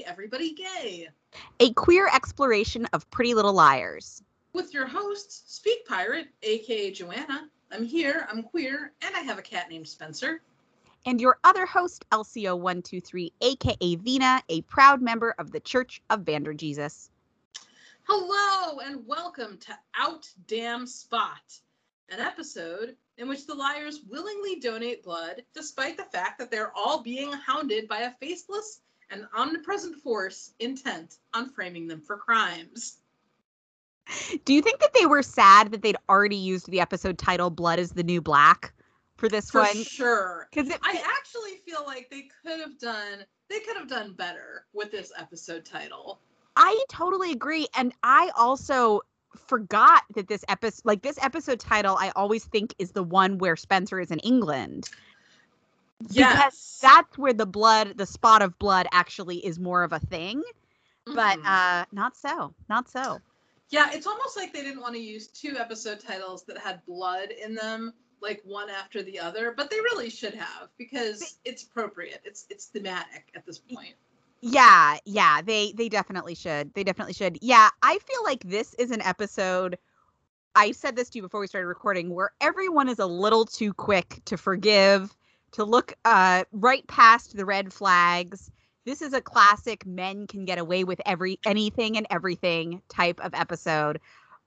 Everybody Gay, a queer exploration of Pretty Little Liars. with your hosts, Speak Pirate, aka Joanna. I'm here, I'm queer, and I have a cat named Spencer. And your other host, LCO123, aka Vina, a proud member of the Church of Vander Jesus. Hello and welcome to Out Damn Spot, an episode in which the liars willingly donate blood despite the fact that they're all being hounded by a faceless and omnipresent force intent on framing them for crimes. Do you think that they were sad that they'd already used the episode title Blood is the New Black for this For one? sure. Because it I actually feel like they could have done they could have done better with this episode title. I totally agree. And I also forgot that this episode like this episode title I always think is the one where Spencer is in England. Yes. That's where the blood, the spot of blood actually is more of a thing. But Mhm. uh not so. Not so. yeah, it's almost like they didn't want to use two episode titles that had blood in them like one after the other, but they really should have because it's appropriate. It's it's thematic at this point. Yeah, yeah, they they definitely should. They definitely should. Yeah, I feel like this is an episode I said this to you before we started recording where everyone is a little too quick to forgive, to look uh right past the red flags. This is a classic men can get away with every anything and everything type of episode.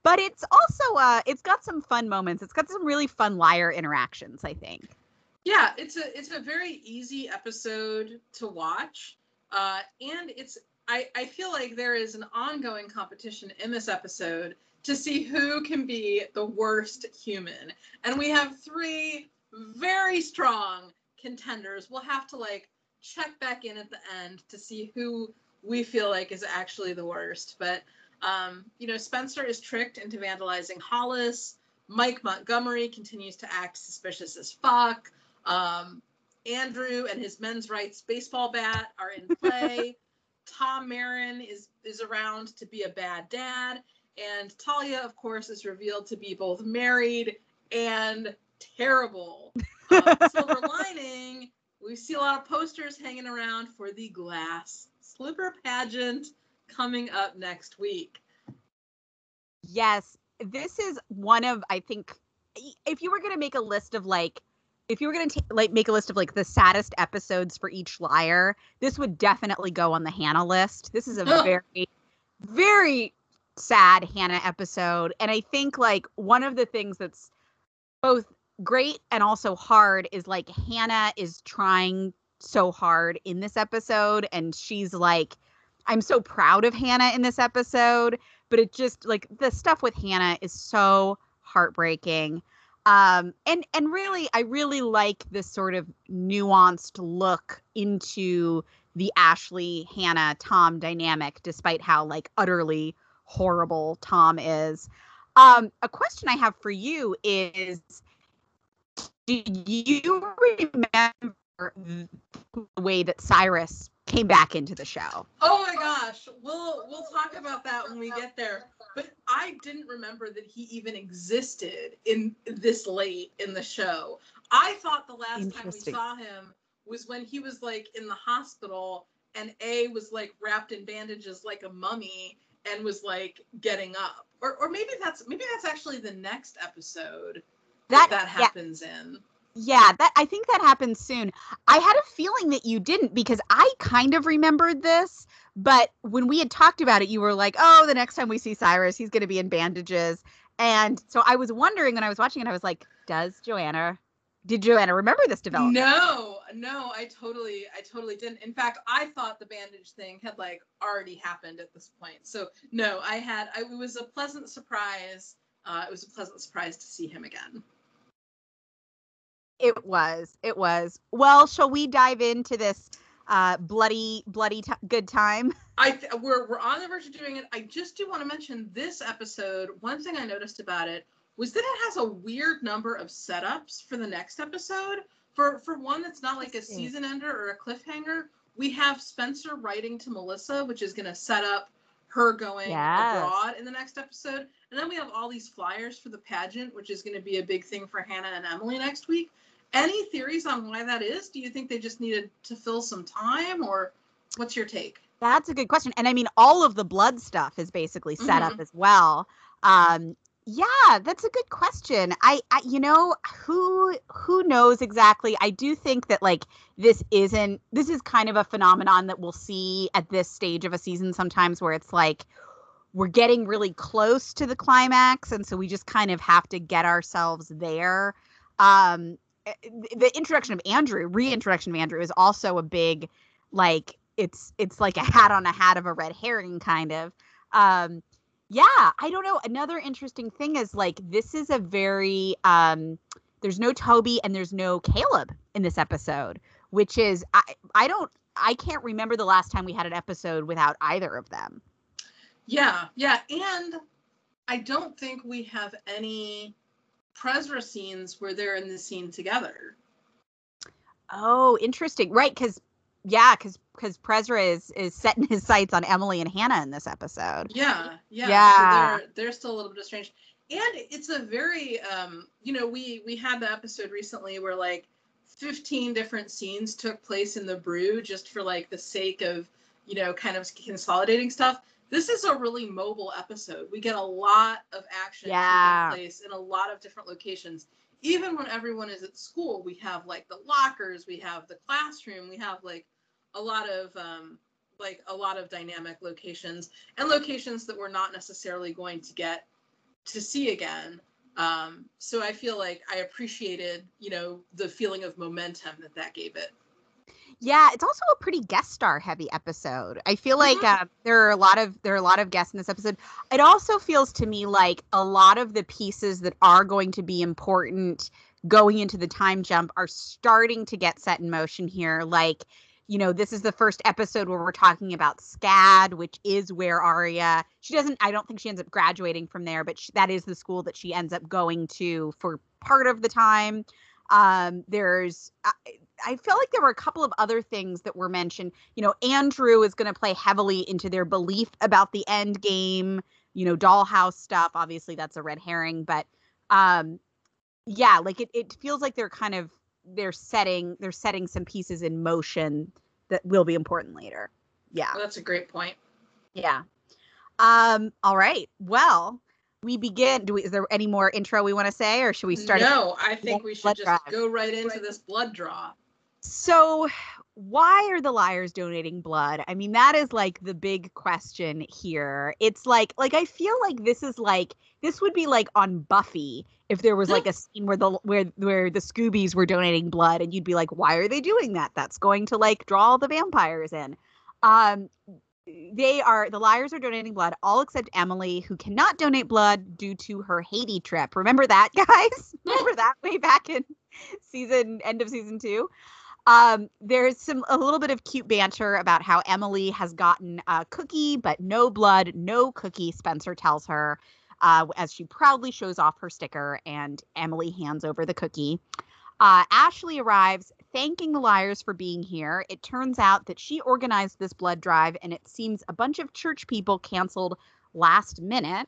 But it's also uh it's got some fun moments. It's got some really fun liar interactions, I think. Yeah, it's a it's a very easy episode to watch. Uh, and it's I, I feel like there is an ongoing competition in this episode to see who can be the worst human. And we have three very strong contenders. We'll have to like check back in at the end to see who we feel like is actually the worst. But um, you know, Spencer is tricked into vandalizing Hollis. Mike Montgomery continues to act suspicious as fuck. Um, Andrew and his men's rights baseball bat are in play. Tom Marin is is around to be a bad dad, and Talia, of course, is revealed to be both married and terrible. Um, silver lining: we see a lot of posters hanging around for the glass slipper pageant coming up next week. Yes, this is one of I think if you were going to make a list of like if you were going to like make a list of like the saddest episodes for each liar, this would definitely go on the Hanna list. This is a very very sad Hanna episode and I think like one of the things that's both great and also hard is like Hanna is trying so hard in this episode and she's like I'm so proud of Hanna in this episode but it just like the stuff with Hanna is so heartbreaking. Um and and really I really like this sort of nuanced look into the Ashley Hanna Tom dynamic despite how like utterly horrible Tom is. Um a question I have for you is do you remember the way that Cyrus came back into the show? Oh my gosh, we'll we'll talk about that when we get there. But I didn't remember that he even existed in this late in the show. I thought the last time we saw him was when he was like in the hospital and A was like wrapped in bandages like a mummy and was like getting up. Or or maybe that's maybe that's actually the next episode that that yeah, happens in. Yeah, that I think that happens soon. I had a feeling that you didn't because I kind of remembered this, but when we had talked about it, you were like, "Oh, the next time we see Cyrus, he's going to be in bandages." And so I was wondering when I was watching it, I was like, "Does Joanna did Joanna remember this development?" No, no, I totally, I totally didn't. In fact, I thought the bandage thing had like already happened at this point. So no, I had, I, it was a pleasant surprise. Uh, it was a pleasant surprise to see him again. It was. It was. Well, shall we dive into this uh bloody bloody t- good time? I th- we're we're on the verge of doing it. I just do want to mention this episode. One thing I noticed about it was that it has a weird number of setups for the next episode. For for one that's not like a season ender or a cliffhanger, we have Spencer writing to Melissa, which is going to set up her going Yes. abroad in the next episode. And then we have all these flyers for the pageant, which is going to be a big thing for Hanna and Emily next week. Any theories on why that is? Do you think they just needed to fill some time, or what's your take? That's a good question. And I mean, all of the blood stuff is basically set Mhm. up as well. Um, yeah, that's a good question. I, I, you know, who who knows exactly? I do think that like this isn't this is kind of a phenomenon that we'll see at this stage of a season sometimes where it's like we're getting really close to the climax and so we just kind of have to get ourselves there. Um the introduction of Andrew, reintroduction of Andrew is also a big like it's it's like a hat on a hat of a red herring kind of. Um yeah, I don't know. Another interesting thing is like this is a very um there's no Toby and there's no Caleb in this episode, which is I I don't I can't remember the last time we had an episode without either of them. Yeah, yeah, and I don't think we have any Presra scenes where they're in the scene together. Oh, interesting. Right, because yeah, because because Prezra is is setting his sights on Emily and Hanna in this episode. Yeah, yeah. Yeah. So they're they're still a little bit strange. And it's a very um, you know, we we had the episode recently where like 15 different scenes took place in the brew just for like the sake of, you know, kind of consolidating stuff. This is a really mobile episode. We get a lot of action Yeah. taking place in a lot of different locations. Even when everyone is at school, we have like the lockers, we have the classroom, we have like a lot of um, like a lot of dynamic locations and locations that we're not necessarily going to get to see again. Um, so I feel like I appreciated, you know, the feeling of momentum that that gave it. Yeah, it's also a pretty guest star heavy episode. I feel like uh, there are a lot of there are a lot of guests in this episode. It also feels to me like a lot of the pieces that are going to be important going into the time jump are starting to get set in motion here. Like, you know, this is the first episode where we're talking about SCAD, which is where Aria. She doesn't. I don't think she ends up graduating from there, but she, that is the school that she ends up going to for part of the time. Um, there's. I, I feel like there were a couple of other things that were mentioned. You know, Andrew is going to play heavily into their belief about the end game. You know, dollhouse stuff. Obviously, that's a red herring, but um, yeah, like it. It feels like they're kind of they're setting they're setting some pieces in motion that will be important later. Yeah. Well, that's a great point. Yeah. Um. All right. Well, we begin. Do we? Is there any more intro we want to say, or should we start? No, I think we should just drive. go right into this blood draw. So, why are the liars donating blood? I mean, that is like the big question here. It's like, like I feel like this is like this would be like on Buffy if there was like a scene where the where where the Scoobies were donating blood, and you'd be like, why are they doing that? That's going to like draw all the vampires in. Um, they are the liars are donating blood, all except Emily, who cannot donate blood due to her Haiti trip. Remember that, guys? Remember that way back in season end of season two. Um, there's some a little bit of cute banter about how Emily has gotten a cookie, but no blood, no cookie. Spencer tells her uh, as she proudly shows off her sticker, and Emily hands over the cookie. Uh, Ashley arrives, thanking the liars for being here. It turns out that she organized this blood drive, and it seems a bunch of church people canceled last minute.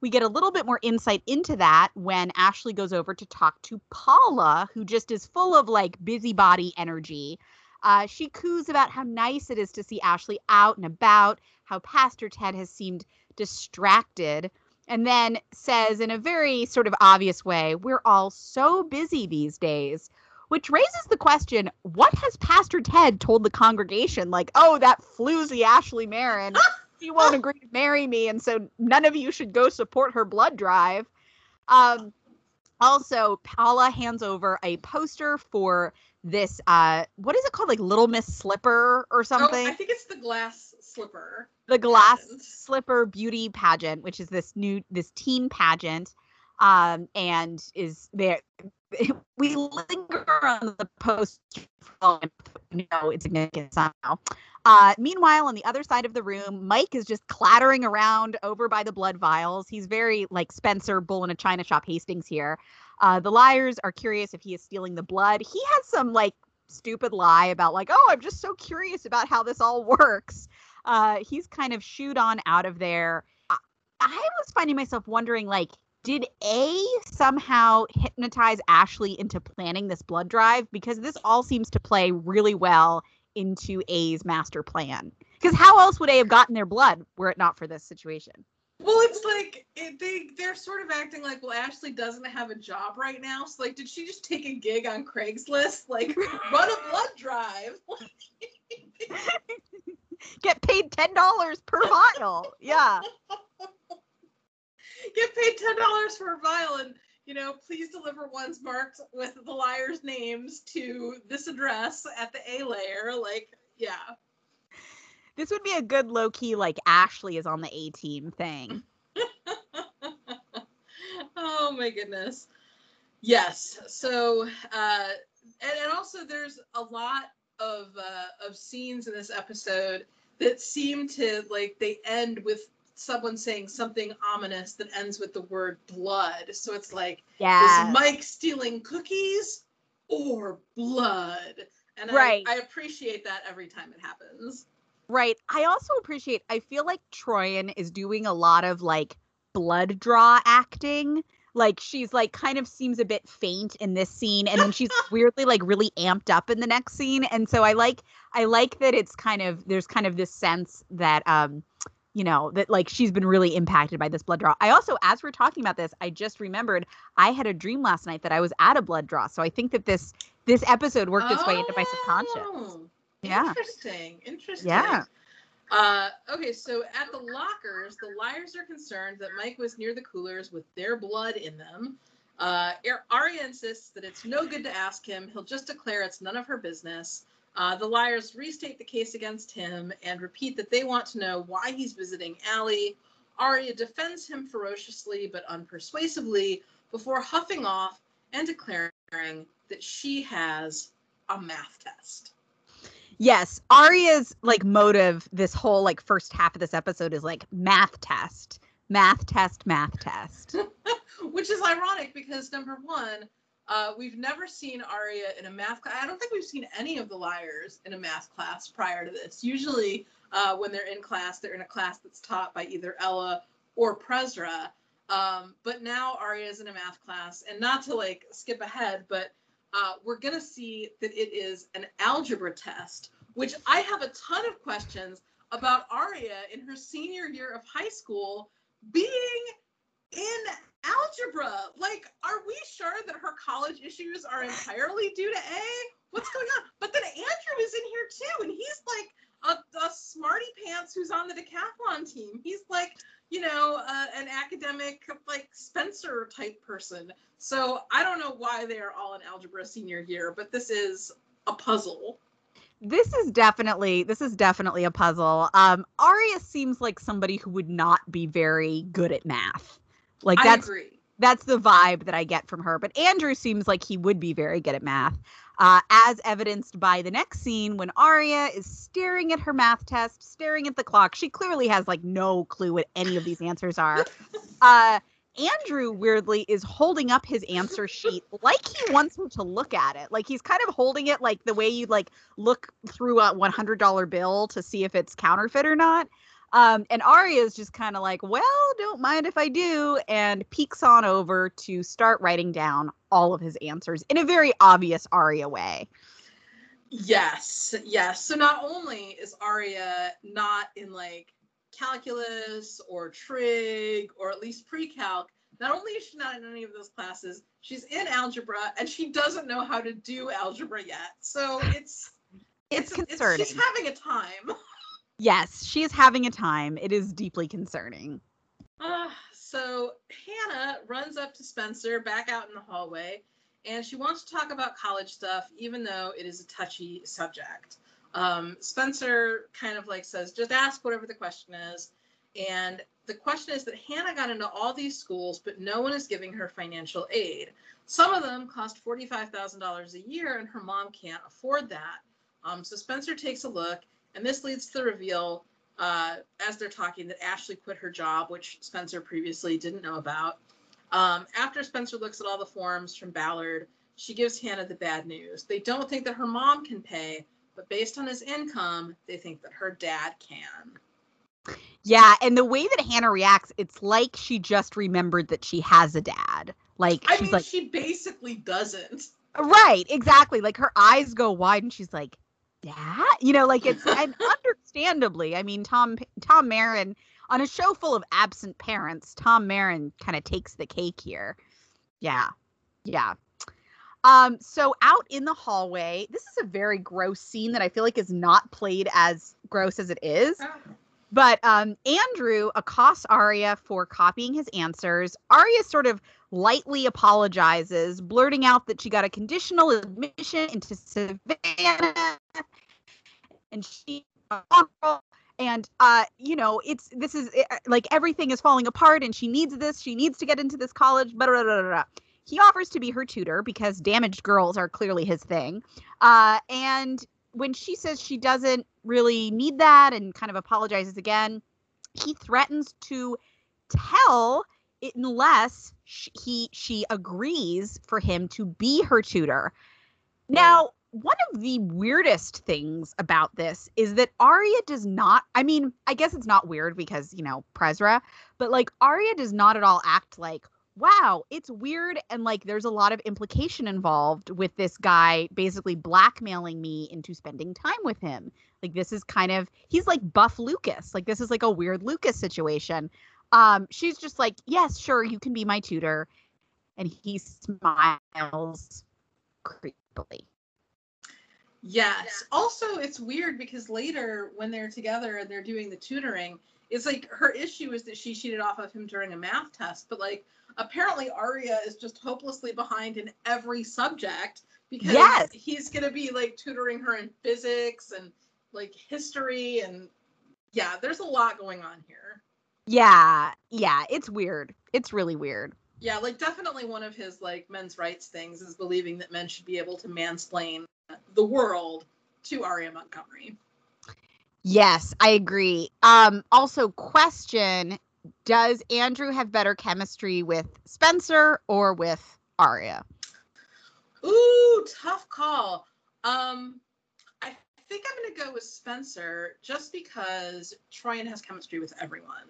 We get a little bit more insight into that when Ashley goes over to talk to Paula, who just is full of like busybody energy. Uh, she coos about how nice it is to see Ashley out and about, how Pastor Ted has seemed distracted, and then says in a very sort of obvious way, We're all so busy these days. Which raises the question what has Pastor Ted told the congregation? Like, oh, that floozy Ashley Marin she won't agree to marry me, and so none of you should go support her blood drive. Um, also, Paula hands over a poster for this. Uh, what is it called? Like Little Miss Slipper or something? Oh, I think it's the glass slipper. the glass pageant. slipper beauty pageant, which is this new this teen pageant, um, and is there. We linger on the post. You know, it's significant somehow. Uh, meanwhile, on the other side of the room, Mike is just clattering around over by the blood vials. He's very like Spencer, bull in a china shop, Hastings here. Uh, the liars are curious if he is stealing the blood. He has some like stupid lie about like, oh, I'm just so curious about how this all works. Uh, he's kind of shooed on out of there. I, I was finding myself wondering like, did A somehow hypnotize Ashley into planning this blood drive? Because this all seems to play really well into A's master plan. Because how else would A have gotten their blood were it not for this situation? Well, it's like it, they they're sort of acting like, well, Ashley doesn't have a job right now. So like, did she just take a gig on Craigslist? Like, run a blood drive. Get paid ten dollars per vial. Yeah. Get paid ten dollars for a vial, and you know, please deliver ones marked with the liars' names to this address at the A layer. Like, yeah. This would be a good low key like Ashley is on the A team thing. oh my goodness. Yes. So, uh, and, and also there's a lot of uh, of scenes in this episode that seem to like they end with someone saying something ominous that ends with the word blood. So it's like, Yeah. is Mike stealing cookies or blood? And Right. I, I appreciate that every time it happens. Right. I also appreciate I feel like Troian is doing a lot of like blood draw acting. Like she's like kind of seems a bit faint in this scene and then she's weirdly like really amped up in the next scene. And so I like I like that it's kind of there's kind of this sense that um you know that like she's been really impacted by this blood draw. I also as we're talking about this, I just remembered I had a dream last night that I was at a blood draw. So I think that this this episode worked its way into my subconscious. Oh, Yeah. Interesting. Interesting. Yeah. Uh, okay, so at the lockers, the liars are concerned that Mike was near the coolers with their blood in them. Uh, Aria insists that it's no good to ask him. He'll just declare it's none of her business. Uh, the liars restate the case against him and repeat that they want to know why he's visiting Ali. Aria defends him ferociously but unpersuasively before huffing off and declaring that she has a math test. Yes, Aria's like motive this whole like first half of this episode is like math test, math test, math test. which is ironic because number one, uh, we've never seen Aria in a math class. I don't think we've seen any of the liars in a math class prior to this. Usually, uh, when they're in class, they're in a class that's taught by either Ella or Prezra. Um, but now Aria is in a math class, and not to like skip ahead, but uh, we're gonna see that it is an algebra test, which I have a ton of questions about Aria in her senior year of high school being in algebra. Like, are we sure that her college issues are entirely due to A? What's going on? But then Andrew is in here too, and he's like a, a smarty pants who's on the decathlon team. He's like, you know, uh, an academic, like Spencer type person. So I don't know why they are all in algebra senior year, but this is a puzzle. this is definitely this is definitely a puzzle. Um seems like somebody who would not be very good at math. Like I that's agree. that's the vibe that I get from her. But Andrew seems like he would be very good at math, uh, as evidenced by the next scene when Aria is staring at her math test, staring at the clock. She clearly has like no clue what any of these answers are. Uh, Andrew weirdly is holding up his answer sheet like he wants him to look at it. Like he's kind of holding it like the way you like look through a $100 bill to see if it's counterfeit or not. Um, and Aria is just kind of like, well, don't mind if I do, and peeks on over to start writing down all of his answers in a very obvious Aria way. Yes, yes. So not only is Aria not in like calculus or trig or at least pre-calc, not only is she not in any of those classes, she's in algebra and she doesn't know how to do algebra yet. So it's It's concerning. she's having a time. Yes, she is having a time. It is deeply concerning. Uh, so Hanna runs up to Spencer back out in the hallway, and she wants to talk about college stuff, even though it is a touchy subject. Um, Spencer kind of like says, just ask whatever the question is. And the question is that Hanna got into all these schools, but no one is giving her financial aid. Some of them cost $45,000 a year, and her mom can't afford that. Um, so Spencer takes a look, and this leads to the reveal uh, as they're talking that Ashley quit her job, which Spencer previously didn't know about. Um, after Spencer looks at all the forms from Ballard, she gives Hanna the bad news. They don't think that her mom can pay, but based on his income, they think that her dad can. Yeah, and the way that Hanna reacts, it's like she just remembered that she has a dad. Like I she's mean, like, she basically doesn't. right, exactly. Like her eyes go wide, and she's like, that? You know, like it's and understandably. I mean, Tom Tom Marin on a show full of absent parents, Tom Marin kind of takes the cake here. Yeah. Yeah. Um, so out in the hallway, this is a very gross scene that I feel like is not played as gross as it is. Ah. But um, Andrew accosts Aria for copying his answers. Aria sort of lightly apologizes, blurting out that she got a conditional admission into Savannah, and she and uh you know it's this is uh, like everything is falling apart and she needs this she needs to get into this college blah, blah, blah, blah, he offers to be her tutor because damaged girls are clearly his thing uh and when she says she doesn't really need that and kind of apologizes again he threatens to tell it unless sh- he she agrees for him to be her tutor. Now one of the weirdest things about this is that Aria does not I mean, I guess it's not weird because, you know, Prezra, but like Aria does not at all act like, wow, it's weird and like there's a lot of implication involved with this guy basically blackmailing me into spending time with him. Like this is kind of he's like buff Lucas. Like this is like a weird Lucas situation. Um she's just like, "Yes, sure, you can be my tutor." And he smiles creepily. Yes. Also, it's weird because later when they're together and they're doing the tutoring, it's like her issue is that she cheated off of him during a math test, but like apparently Aria is just hopelessly behind in every subject because Yes. he's gonna be like tutoring her in physics and like history and yeah, there's a lot going on here. Yeah, yeah, it's weird. It's really weird. Yeah, like definitely one of his like men's rights things is believing that men should be able to mansplain the world to Aria Montgomery. Yes, I agree. Um also question, does Andrew have better chemistry with Spencer or with Aria? Ooh, tough call. Um, I think I'm gonna go with Spencer just because Troian has chemistry with everyone.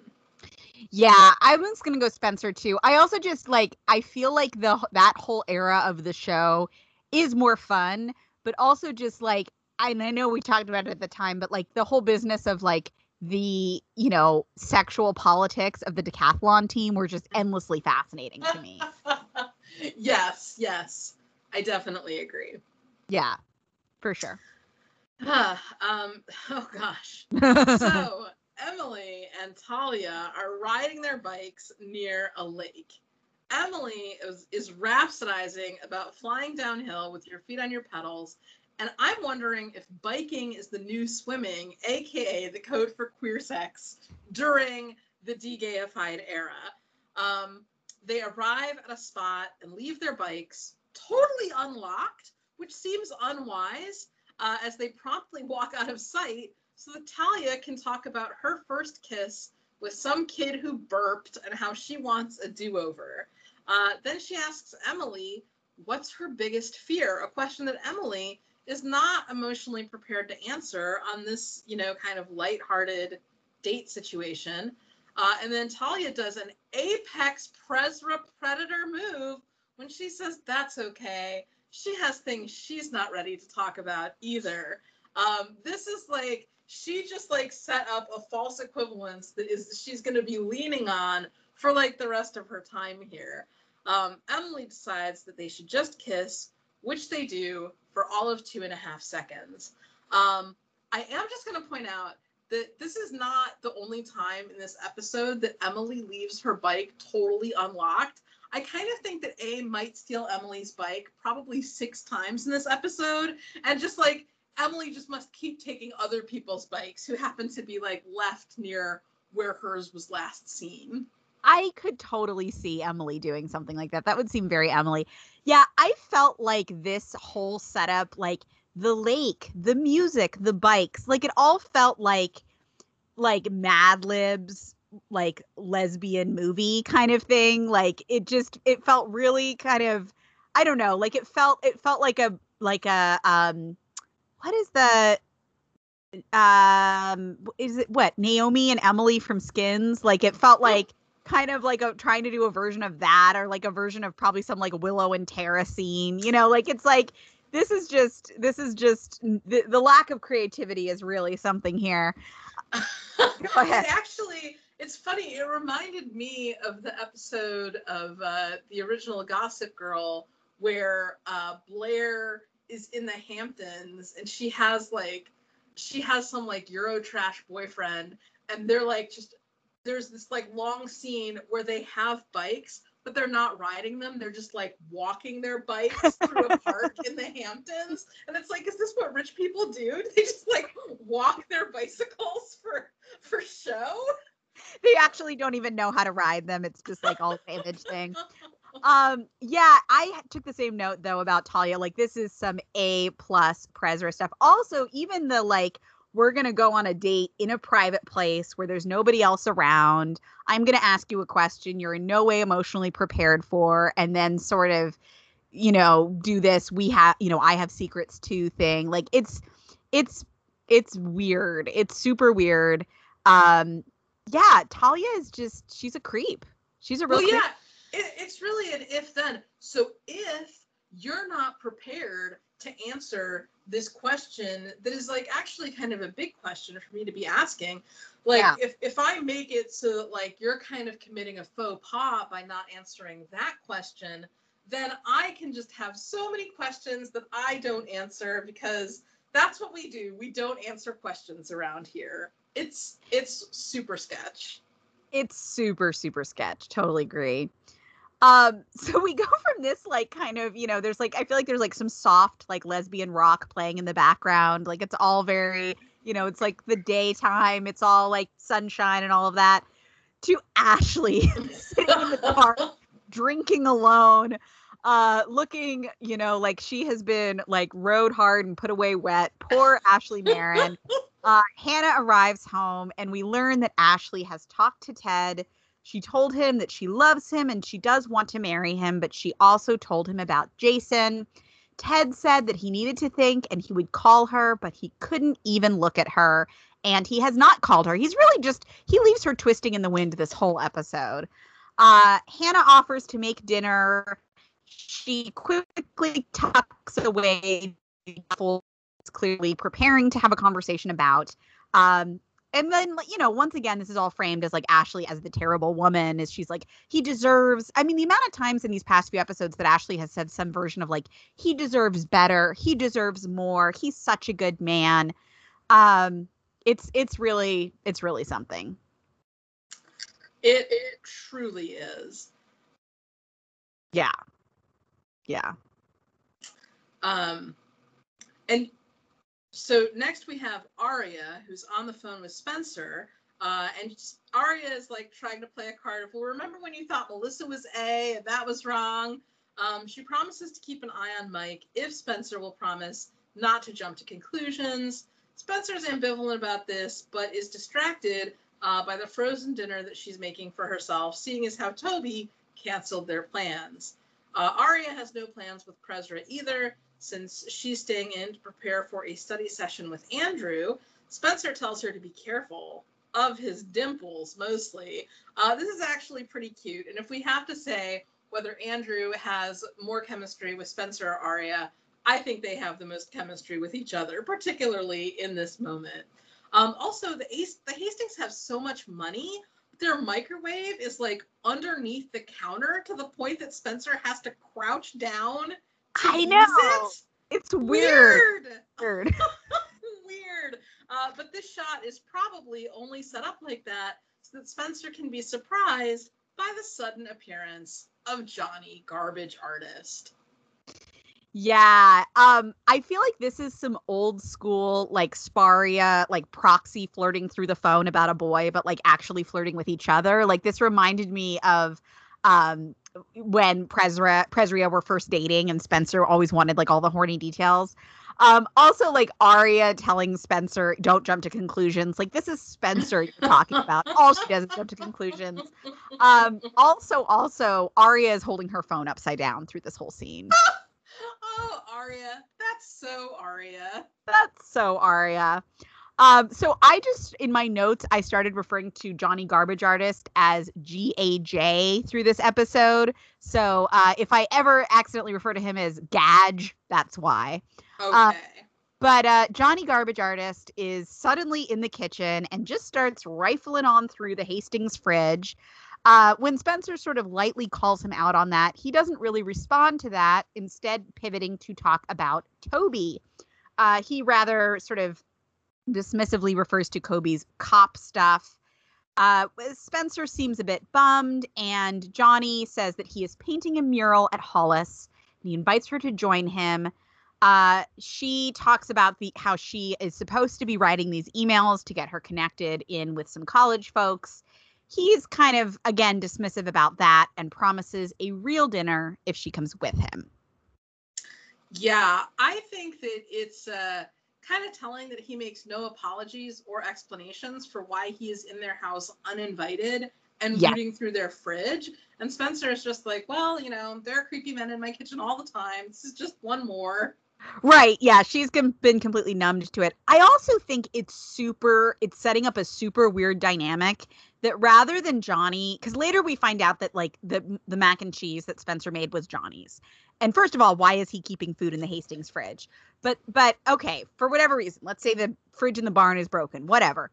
Yeah, I was going to go Spencer too. I also just like I feel like the that whole era of the show is more fun, but also just like and I know we talked about it at the time, but like the whole business of like the, you know, sexual politics of the decathlon team were just endlessly fascinating to me. yes, yes, I definitely agree. Yeah. For sure. um, oh gosh. So Emily and Talia are riding their bikes near a lake. Emily is, is rhapsodizing about flying downhill with your feet on your pedals, and I'm wondering if biking is the new swimming, aka the code for queer sex, during the degayified era. Um, they arrive at a spot and leave their bikes totally unlocked, which seems unwise, uh, as they promptly walk out of sight so that Talia can talk about her first kiss with some kid who burped and how she wants a do over. Uh, then she asks Emily, What's her biggest fear? A question that Emily is not emotionally prepared to answer on this, you know, kind of lighthearted date situation. Uh, and then Talia does an apex Presra predator move when she says that's okay. She has things she's not ready to talk about either. Um, this is like she just like set up a false equivalence that is she's going to be leaning on for like the rest of her time here. Um, Emily decides that they should just kiss, which they do for all of two and a half seconds. Um, I am just going to point out that this is not the only time in this episode that Emily leaves her bike totally unlocked. I kind of think that A might steal Emily's bike probably six times in this episode, and just like Emily just must keep taking other people's bikes who happen to be like left near where hers was last seen. I could totally see Emily doing something like that. That would seem very Emily. Yeah, I felt like this whole setup, like the lake, the music, the bikes, like it all felt like like Mad Libs, like lesbian movie kind of thing. Like it just it felt really kind of I don't know, like it felt it felt like a like a um what is the um is it what Naomi and Emily from Skins? Like it felt like kind of like a trying to do a version of that or like a version of probably some like Willow and Tara scene. You know, like it's like this is just this is just the, the lack of creativity is really something here. Go ahead. actually, it's funny. It reminded me of the episode of uh, the original Gossip Girl where uh, Blair is in the Hamptons and she has like she has some like Euro trash boyfriend and they're like just there's this like long scene where they have bikes but they're not riding them. They're just like walking their bikes through a park in the Hamptons. And it's like is this what rich people do? They just like walk their bicycles for for show? They actually don't even know how to ride them. It's just like all image thing. Um yeah i took the same note though about talia. Like this is some a plus Presra stuff. Also even the like we're going to go on a date in a private place where there's nobody else around. I'm going to ask you a question you're in no way emotionally prepared for and then sort of you know do this we have you know i have secrets too thing. Like it's it's it's weird. It's super weird. Um yeah talia is just she's a creep. She's a real well, yeah it, it's really an if then. So if you're not prepared to answer this question that is like actually kind of a big question for me to be asking. Like yeah. if, if i make it so that like you're kind of committing a faux pas by not answering that question then i can just have so many questions that i don't answer because that's what we do. We don't answer questions around here. It's it's super sketch. It's super super sketch. Totally agree um, so we go from this like kind of, you know, there's like I feel like there's like some soft like lesbian rock playing in the background. Like it's all very, you know, it's like the daytime, it's all like sunshine and all of that. To Ashley sitting in the car drinking alone, uh, looking, you know, like she has been like rode hard and put away wet. Poor Ashley Marin. Uh, Hanna arrives home and we learn that Ashley has talked to Ted she told him that she loves him and she does want to marry him, but she also told him about Jason. Ted said that he needed to think and he would call her, but he couldn't even look at her. And he has not called her. He's really just, he leaves her twisting in the wind this whole episode. Uh, Hanna offers to make dinner. She quickly tucks away, clearly preparing to have a conversation about. Um, and then you know once again this is all framed as like ashley as the terrible woman is she's like he deserves i mean the amount of times in these past few episodes that ashley has said some version of like he deserves better. He deserves more. He's such a good man. Um it's it's really it's really something. It it truly is. Yeah. Yeah. Um and so next we have Aria, who's on the phone with Spencer. Uh, and Aria is like trying to play a card of, well, remember when you thought Melissa was A and that was wrong? Um, she promises to keep an eye on Mike if Spencer will promise not to jump to conclusions. Spencer's ambivalent about this, but is distracted uh, by the frozen dinner that she's making for herself, seeing as how Toby canceled their plans. Uh, Aria has no plans with Presra either, since she's staying in to prepare for a study session with Andrew, Spencer tells her to be careful of his dimples mostly. Uh, this is actually pretty cute. And if we have to say whether Andrew has more chemistry with Spencer or Aria, I think they have the most chemistry with each other, particularly in this moment. Um, also, the, the Hastings have so much money. Their microwave is like underneath the counter to the point that Spencer has to crouch down I know. It? It's weird. Weird. weird. Uh, but this shot is probably only set up like that so that Spencer can be surprised by the sudden appearance of Johnny Garbage Artist. Yeah, um, I feel like this is some old school like Sparia, like proxy flirting through the phone about a boy, but like actually flirting with each other. Like this reminded me of um when Presra Presria were first dating and Spencer always wanted like all the horny details. Um, also like Aria telling Spencer, don't jump to conclusions. Like this is Spencer you're talking about. All she does is jump to conclusions. Um, also, also Aria is holding her phone upside down through this whole scene. oh, Aria. That's so Aria. That's so Aria. Um, so I just in my notes I started referring to Johnny Garbage Artist as GAJ through this episode. So uh, if I ever accidentally refer to him as Gadge, that's why. Okay. But uh, Johnny Garbage Artist is suddenly in the kitchen and just starts rifling on through the Hastings fridge. Uh, when Spencer sort of lightly calls him out on that, he doesn't really respond to that, instead, pivoting to talk about Toby. Uh, he rather sort of dismissively refers to Toby's cop stuff. Uh, Spencer seems a bit bummed, and Johnny says that he is painting a mural at Hollis. And he invites her to join him. Uh, she talks about the how she is supposed to be writing these emails to get her connected in with some college folks. He's kind of again dismissive about that and promises a real dinner if she comes with him. Yeah, I think that it's uh, kind of telling that he makes no apologies or explanations for why he is in their house uninvited and Yeah. rooting through their fridge. And Spencer is just like, well, you know, there are creepy men in my kitchen all the time. This is just one more. Right. Yeah. She's been completely numbed to it. I also think it's super, it's setting up a super weird dynamic that rather than Johnny, because later we find out that like the, the mac and cheese that Spencer made was Johnny's. And first of all, why is he keeping food in the Hastings fridge? But, but okay, for whatever reason, let's say the fridge in the barn is broken, whatever.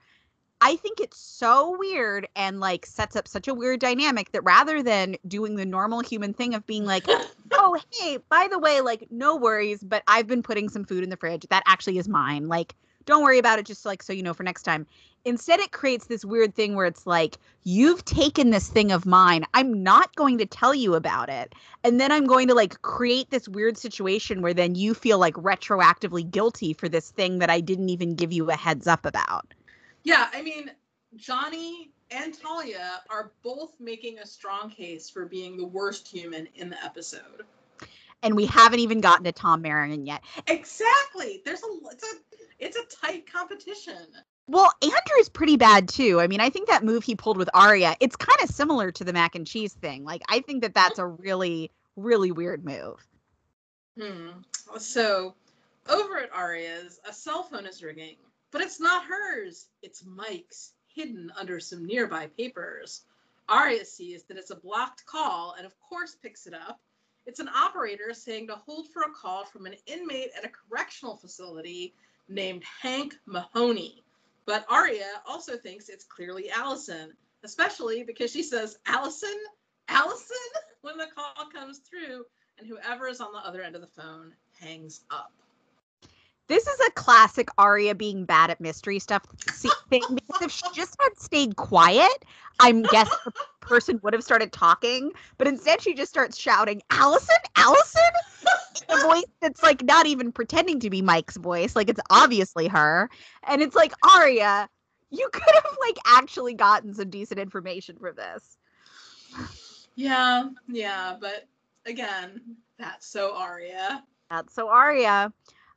I think it's so weird and like sets up such a weird dynamic that rather than doing the normal human thing of being like, oh, hey, by the way, like, no worries, but I've been putting some food in the fridge. That actually is mine. Like, don't worry about it, just like so you know for next time. Instead, it creates this weird thing where it's like, you've taken this thing of mine. I'm not going to tell you about it. And then I'm going to like create this weird situation where then you feel like retroactively guilty for this thing that I didn't even give you a heads up about. Yeah, I mean, Johnny and Talia are both making a strong case for being the worst human in the episode. And we haven't even gotten to Tom Marin yet. Exactly. There's a it's a it's a tight competition. Well, Andrew's pretty bad too. I mean, I think that move he pulled with Aria, it's kind of similar to the mac and cheese thing. Like, I think that that's a really, really weird move. Hmm. So, over at Aria's, a cell phone is ringing, but it's not hers. It's Mike's, hidden under some nearby papers. Aria sees that it's a blocked call and, of course, picks it up. It's an operator saying to hold for a call from an inmate at a correctional facility named Hank Mahoney. But Aria also thinks it's clearly Alison, especially because she says, Alison? Alison? when the call comes through and whoever is on the other end of the phone hangs up. This is a classic Aria being bad at mystery stuff thing because if she just had stayed quiet, I'm guessing the person would have started talking. But instead, she just starts shouting, Alison, Alison, in a voice that's like not even pretending to be Mike's voice. Like it's obviously her. And it's like, Aria, you could have like actually gotten some decent information from this. Yeah, yeah, but again, that's so Aria. That's so Aria.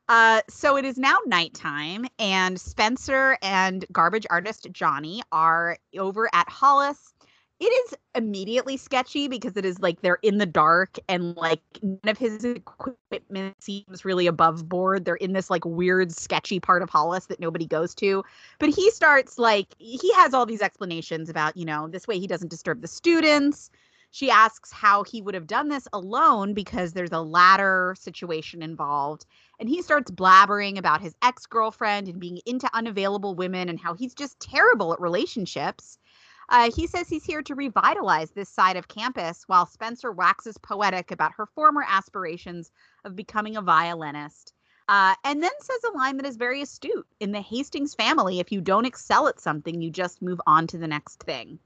Uh, so it is now nighttime, and Spencer and garbage artist Johnny are over at Hollis. It is immediately sketchy because it is like they're in the dark and like none of his equipment seems really above board. They're in this like weird, sketchy part of Hollis that nobody goes to. But he starts like he has all these explanations about, you know, this way he doesn't disturb the students. She asks how he would have done this alone because there's a ladder situation involved. And he starts blabbering about his ex girlfriend and being into unavailable women and how he's just terrible at relationships. Uh, he says he's here to revitalize this side of campus while Spencer waxes poetic about her former aspirations of becoming a violinist. Uh, and then says a line that is very astute. In the Hastings family, if you don't excel at something, you just move on to the next thing.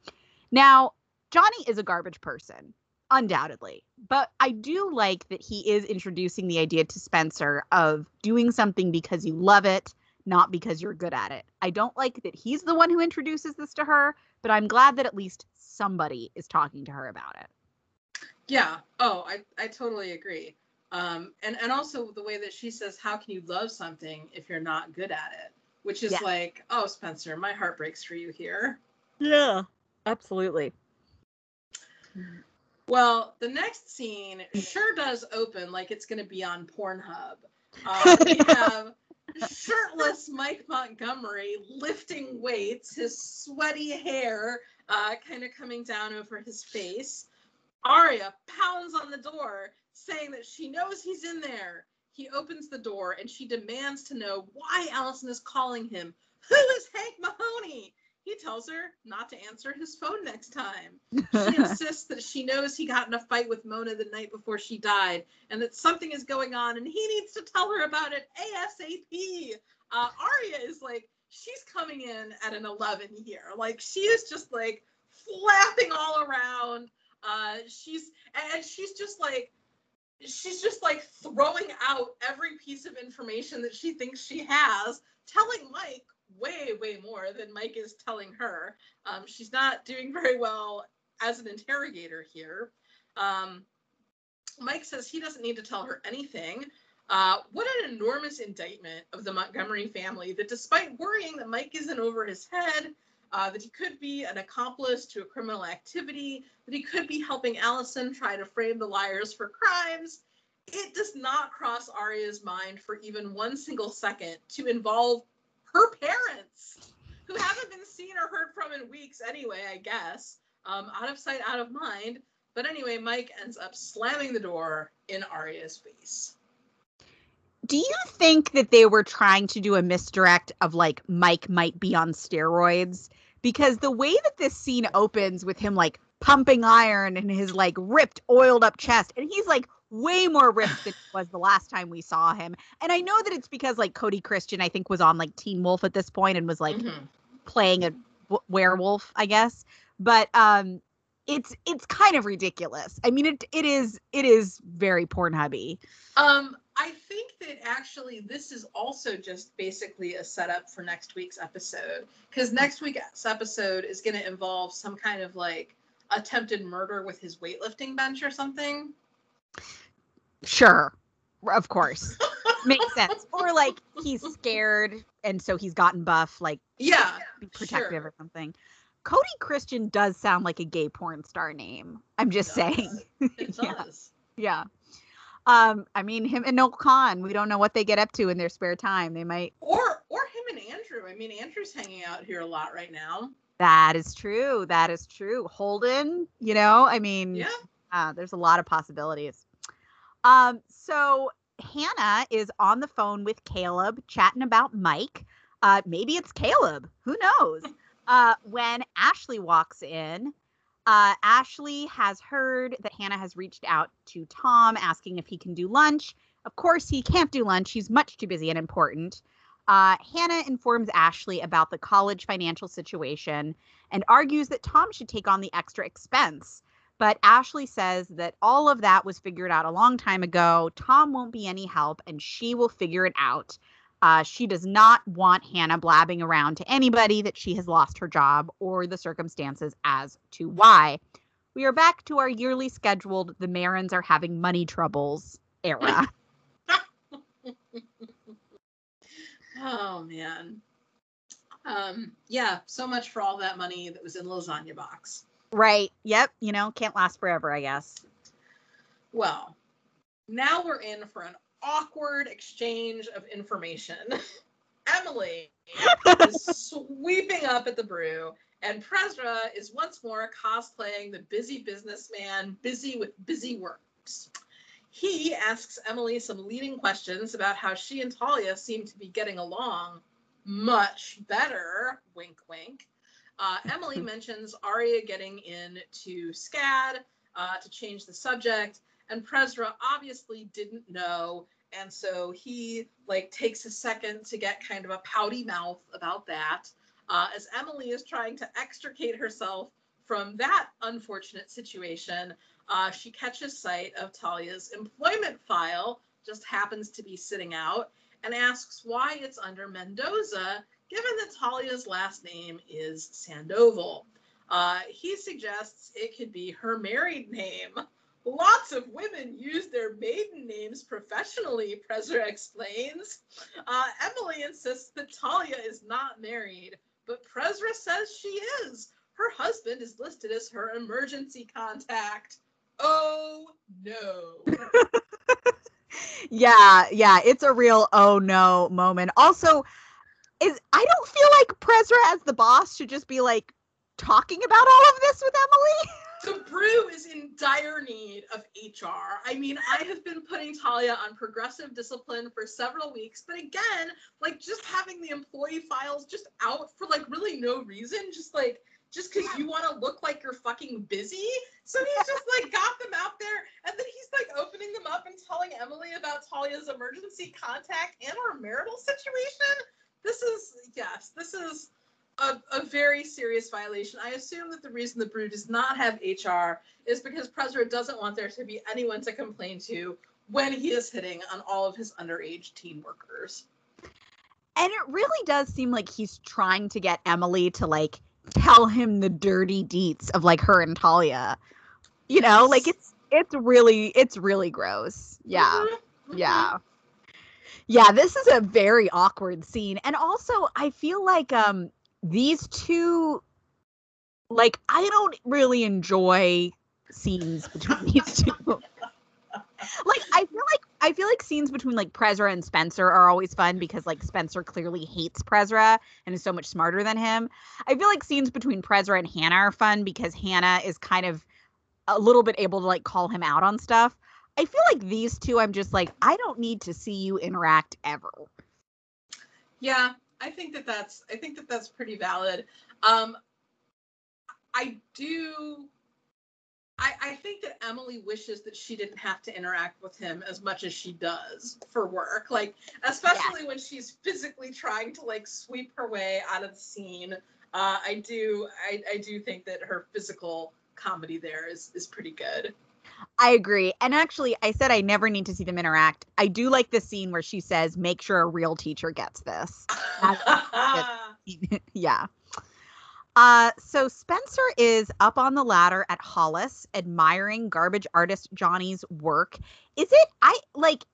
Now, Johnny is a garbage person, undoubtedly. But I do like that he is introducing the idea to Spencer of doing something because you love it, not because you're good at it. I don't like that he's the one who introduces this to her, but I'm glad that at least somebody is talking to her about it. Yeah. Oh, I, I totally agree. Um, and, and also the way that she says, How can you love something if you're not good at it? Which is Yeah. like, Oh, Spencer, my heart breaks for you here. Yeah, absolutely. Well, the next scene sure does open like it's going to be on Pornhub. Uh, we have shirtless Mike Montgomery lifting weights, his sweaty hair uh, kind of coming down over his face. Aria pounds on the door, saying that she knows he's in there. He opens the door and she demands to know why Alison is calling him. Who is Hank Mahoney? He tells her not to answer his phone next time. She insists that she knows he got in a fight with Mona the night before she died and that something is going on and he needs to tell her about it ASAP. Uh, Aria is like, she's coming in at an 11 here. Like, she is just like flapping all around. Uh, she's, and she's just like, she's just like throwing out every piece of information that she thinks she has, telling Mike way, way more than Mike is telling her. Um, she's not doing very well as an interrogator here. Um, Mike says he doesn't need to tell her anything. Uh, what an enormous indictment of the Montgomery family that despite worrying that Mike isn't over his head, uh, that he could be an accomplice to a criminal activity, that he could be helping Alison try to frame the liars for crimes. It does not cross Aria's mind for even one single second to involve her parents, who haven't been seen or heard from in weeks anyway, I guess. Um, out of sight, out of mind. But anyway, Mike ends up slamming the door in Aria's face. Do you think that they were trying to do a misdirect of like Mike might be on steroids? Because the way that this scene opens with him like pumping iron and his like ripped, oiled up chest, and he's like way more ripped than he was the last time we saw him. And I know that it's because like Cody Christian, I think, was on like Teen Wolf at this point and was like Mhm. playing a w- werewolf, I guess. But um, it's it's kind of ridiculous. I mean, it it is it is very Pornhubby. Um, I think that actually this is also just basically a setup for next week's episode because next week's episode is going to involve some kind of like attempted murder with his weightlifting bench or something. Sure, of course, makes sense. Or like he's scared and so he's gotten buff, like Yeah, be protective sure. or something. Cody Christian does sound like a gay porn star name. I'm just It saying. does. It Yeah. does. Yeah. Um, I mean him and Noel Kahn, we don't know what they get up to in their spare time. They might Or or him and Andrew. I mean, Andrew's hanging out here a lot right now. that is true. That is true. Holden, you know, I mean Yeah. Uh, there's a lot of possibilities. Um, so Hanna is on the phone with Caleb chatting about Mike. Uh, maybe it's Caleb. Who knows? Uh, when Ashley walks in, uh, Ashley has heard that Hanna has reached out to Tom asking if he can do lunch. Of course, he can't do lunch. He's much too busy and important. Uh, Hanna informs Ashley about the college financial situation and argues that Tom should take on the extra expense. But Ashley says that all of that was figured out a long time ago. Tom won't be any help and she will figure it out. Uh, she does not want Hanna blabbing around to anybody that she has lost her job or the circumstances as to why. We are back to our yearly scheduled The Marins are having money troubles era. Oh man. Um, yeah, so much for all that money that was in lasagna box. Right. Yep. You know, can't last forever, I guess. Well, now we're in for an awkward exchange of information. Emily is sweeping up at the brew, and Presra is once more cosplaying the busy businessman, busy with busy works. He asks Emily some leading questions about how she and Talia seem to be getting along much better. Wink, wink. Uh, Emily mentions Aria getting in to SCAD uh, to change the subject, and Presra obviously didn't know, and so he like takes a second to get kind of a pouty mouth about that, uh, as Emily is trying to extricate herself from that unfortunate situation. Uh, she catches sight of Talia's employment file, just happens to be sitting out, and asks why it's under Mendoza, given that Talia's last name is Sandoval. Uh, he suggests it could be her married name. Lots of women use their maiden names professionally, Presra explains. Uh, Emily insists that Talia is not married, but Presra says she is. Her husband is listed as her emergency contact. Oh no. yeah, yeah, it's a real oh no moment. Also, is I don't feel like Prezra as the boss should just be like talking about all of this with Emily. The brew is in dire need of HR. I mean, I have been putting Talia on progressive discipline for several weeks, but again, like just having the employee files just out for like really no reason, just like just because you want to look like you're fucking busy. So he's just like got them out there, and then he's like opening them up and telling Emily about Talia's emergency contact and her marital situation. This is yes, this is a, a, very serious violation. I assume that the reason the Brew does not have HR is because Prezra doesn't want there to be anyone to complain to when he is hitting on all of his underage teen workers. And it really does seem like he's trying to get Emily to like tell him the dirty deets of like her and Talia. You know, like it's it's really it's really gross. Yeah. Mm-hmm. Yeah. Yeah, this is a very awkward scene. And also I feel like um these two like I don't really enjoy scenes between these two. like I feel like I feel like scenes between like Prezra and Spencer are always fun because like Spencer clearly hates Prezra and is so much smarter than him. I feel like scenes between Prezra and Hanna are fun because Hanna is kind of a little bit able to like call him out on stuff. I feel like these two I'm just like I don't need to see you interact ever. Yeah, I think that that's I think that that's pretty valid. Um, I do. I, I think that Emily wishes that she didn't have to interact with him as much as she does for work. Like, especially yeah. when she's physically trying to like sweep her way out of the scene. Uh, I do I, I do think that her physical comedy there is is pretty good. I agree. And actually, I said I never need to see them interact. I do like the scene where she says, make sure a real teacher gets this. yeah. Uh, so Spencer is up on the ladder at Hollis, admiring garbage artist Johnny's work. Is it I like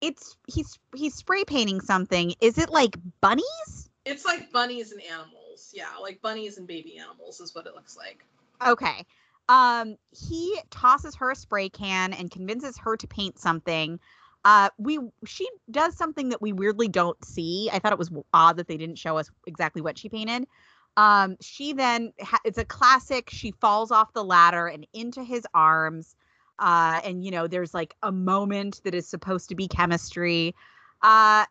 it's he's he's spray painting something. Is it like bunnies? It's like bunnies and animals. Yeah, like bunnies and baby animals is what it looks like. Okay. Um, he tosses her a spray can and convinces her to paint something. Uh, we she does something that we weirdly don't see. I thought it was odd that they didn't show us exactly what she painted. Um, she then ha- it's a classic. She falls off the ladder and into his arms. Uh, and you know, there's like a moment that is supposed to be chemistry. Uh,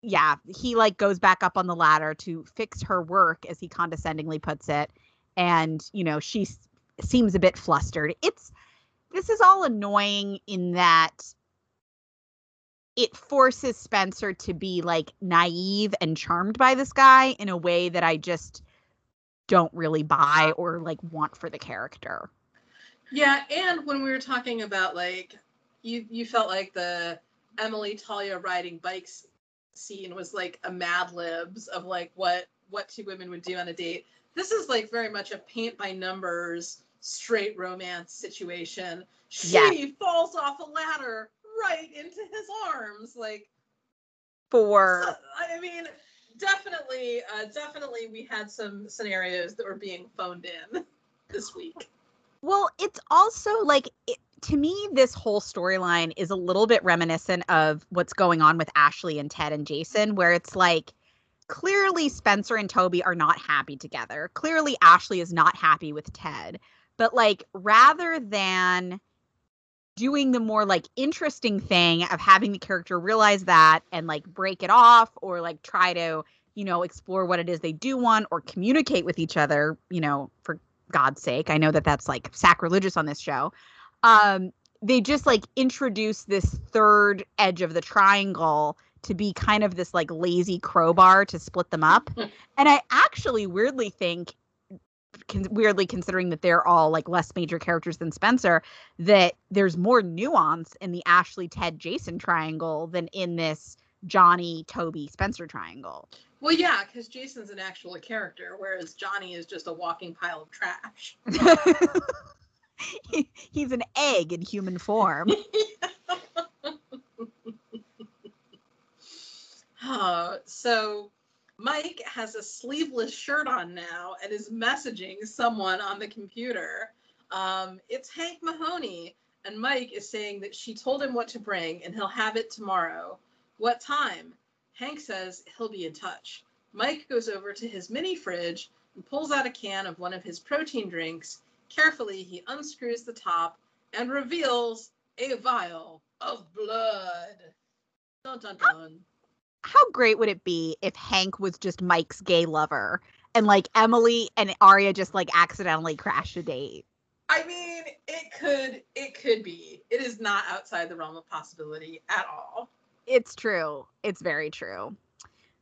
yeah, he like goes back up on the ladder to fix her work, as he condescendingly puts it. And you know, she seems a bit flustered. It's this is all annoying in that it forces Spencer to be like naive and charmed by this guy in a way that I just don't really buy or like want for the character. Yeah, and when we were talking about like you you felt like the Emily Talia riding bikes scene was like a Mad Libs of like what what two women would do on a date. This is like very much a paint by numbers straight romance situation. She yeah. falls off a ladder right into his arms like for I mean definitely, uh, definitely, we had some scenarios that were being phoned in this week. Well, it's also like it, to me, this whole storyline is a little bit reminiscent of what's going on with Ashley and Ted and Jason, where it's like clearly Spencer and Toby are not happy together. Clearly, Ashley is not happy with Ted. But like, rather than doing the more like interesting thing of having the character realize that and like break it off or like try to you know explore what it is they do want or communicate with each other you know for god's sake i know that that's like sacrilegious on this show um they just like introduce this third edge of the triangle to be kind of this like lazy crowbar to split them up. And i actually weirdly think con- weirdly considering that they're all like less major characters than Spencer, that there's more nuance in the Ashley, Ted, Jason triangle than in this Johnny, Toby, Spencer triangle. Well, yeah, because Jason's an actual character, whereas Johnny is just a walking pile of trash. he, he's an egg in human form. uh, so Mike has a sleeveless shirt on now and is messaging someone on the computer. Um, it's Hank Mahoney, and Mike is saying that she told him what to bring and he'll have it tomorrow. What time? Hank says he'll be in touch. Mike goes over to his mini fridge and pulls out a can of one of his protein drinks. Carefully, he unscrews the top and reveals a vial of blood. Dun dun dun. How great would it be if Hank was just Mike's gay lover and like Emily and Aria just like accidentally crashed a date? I mean, it could it could be. It is not outside the realm of possibility at all. It's true. It's very true.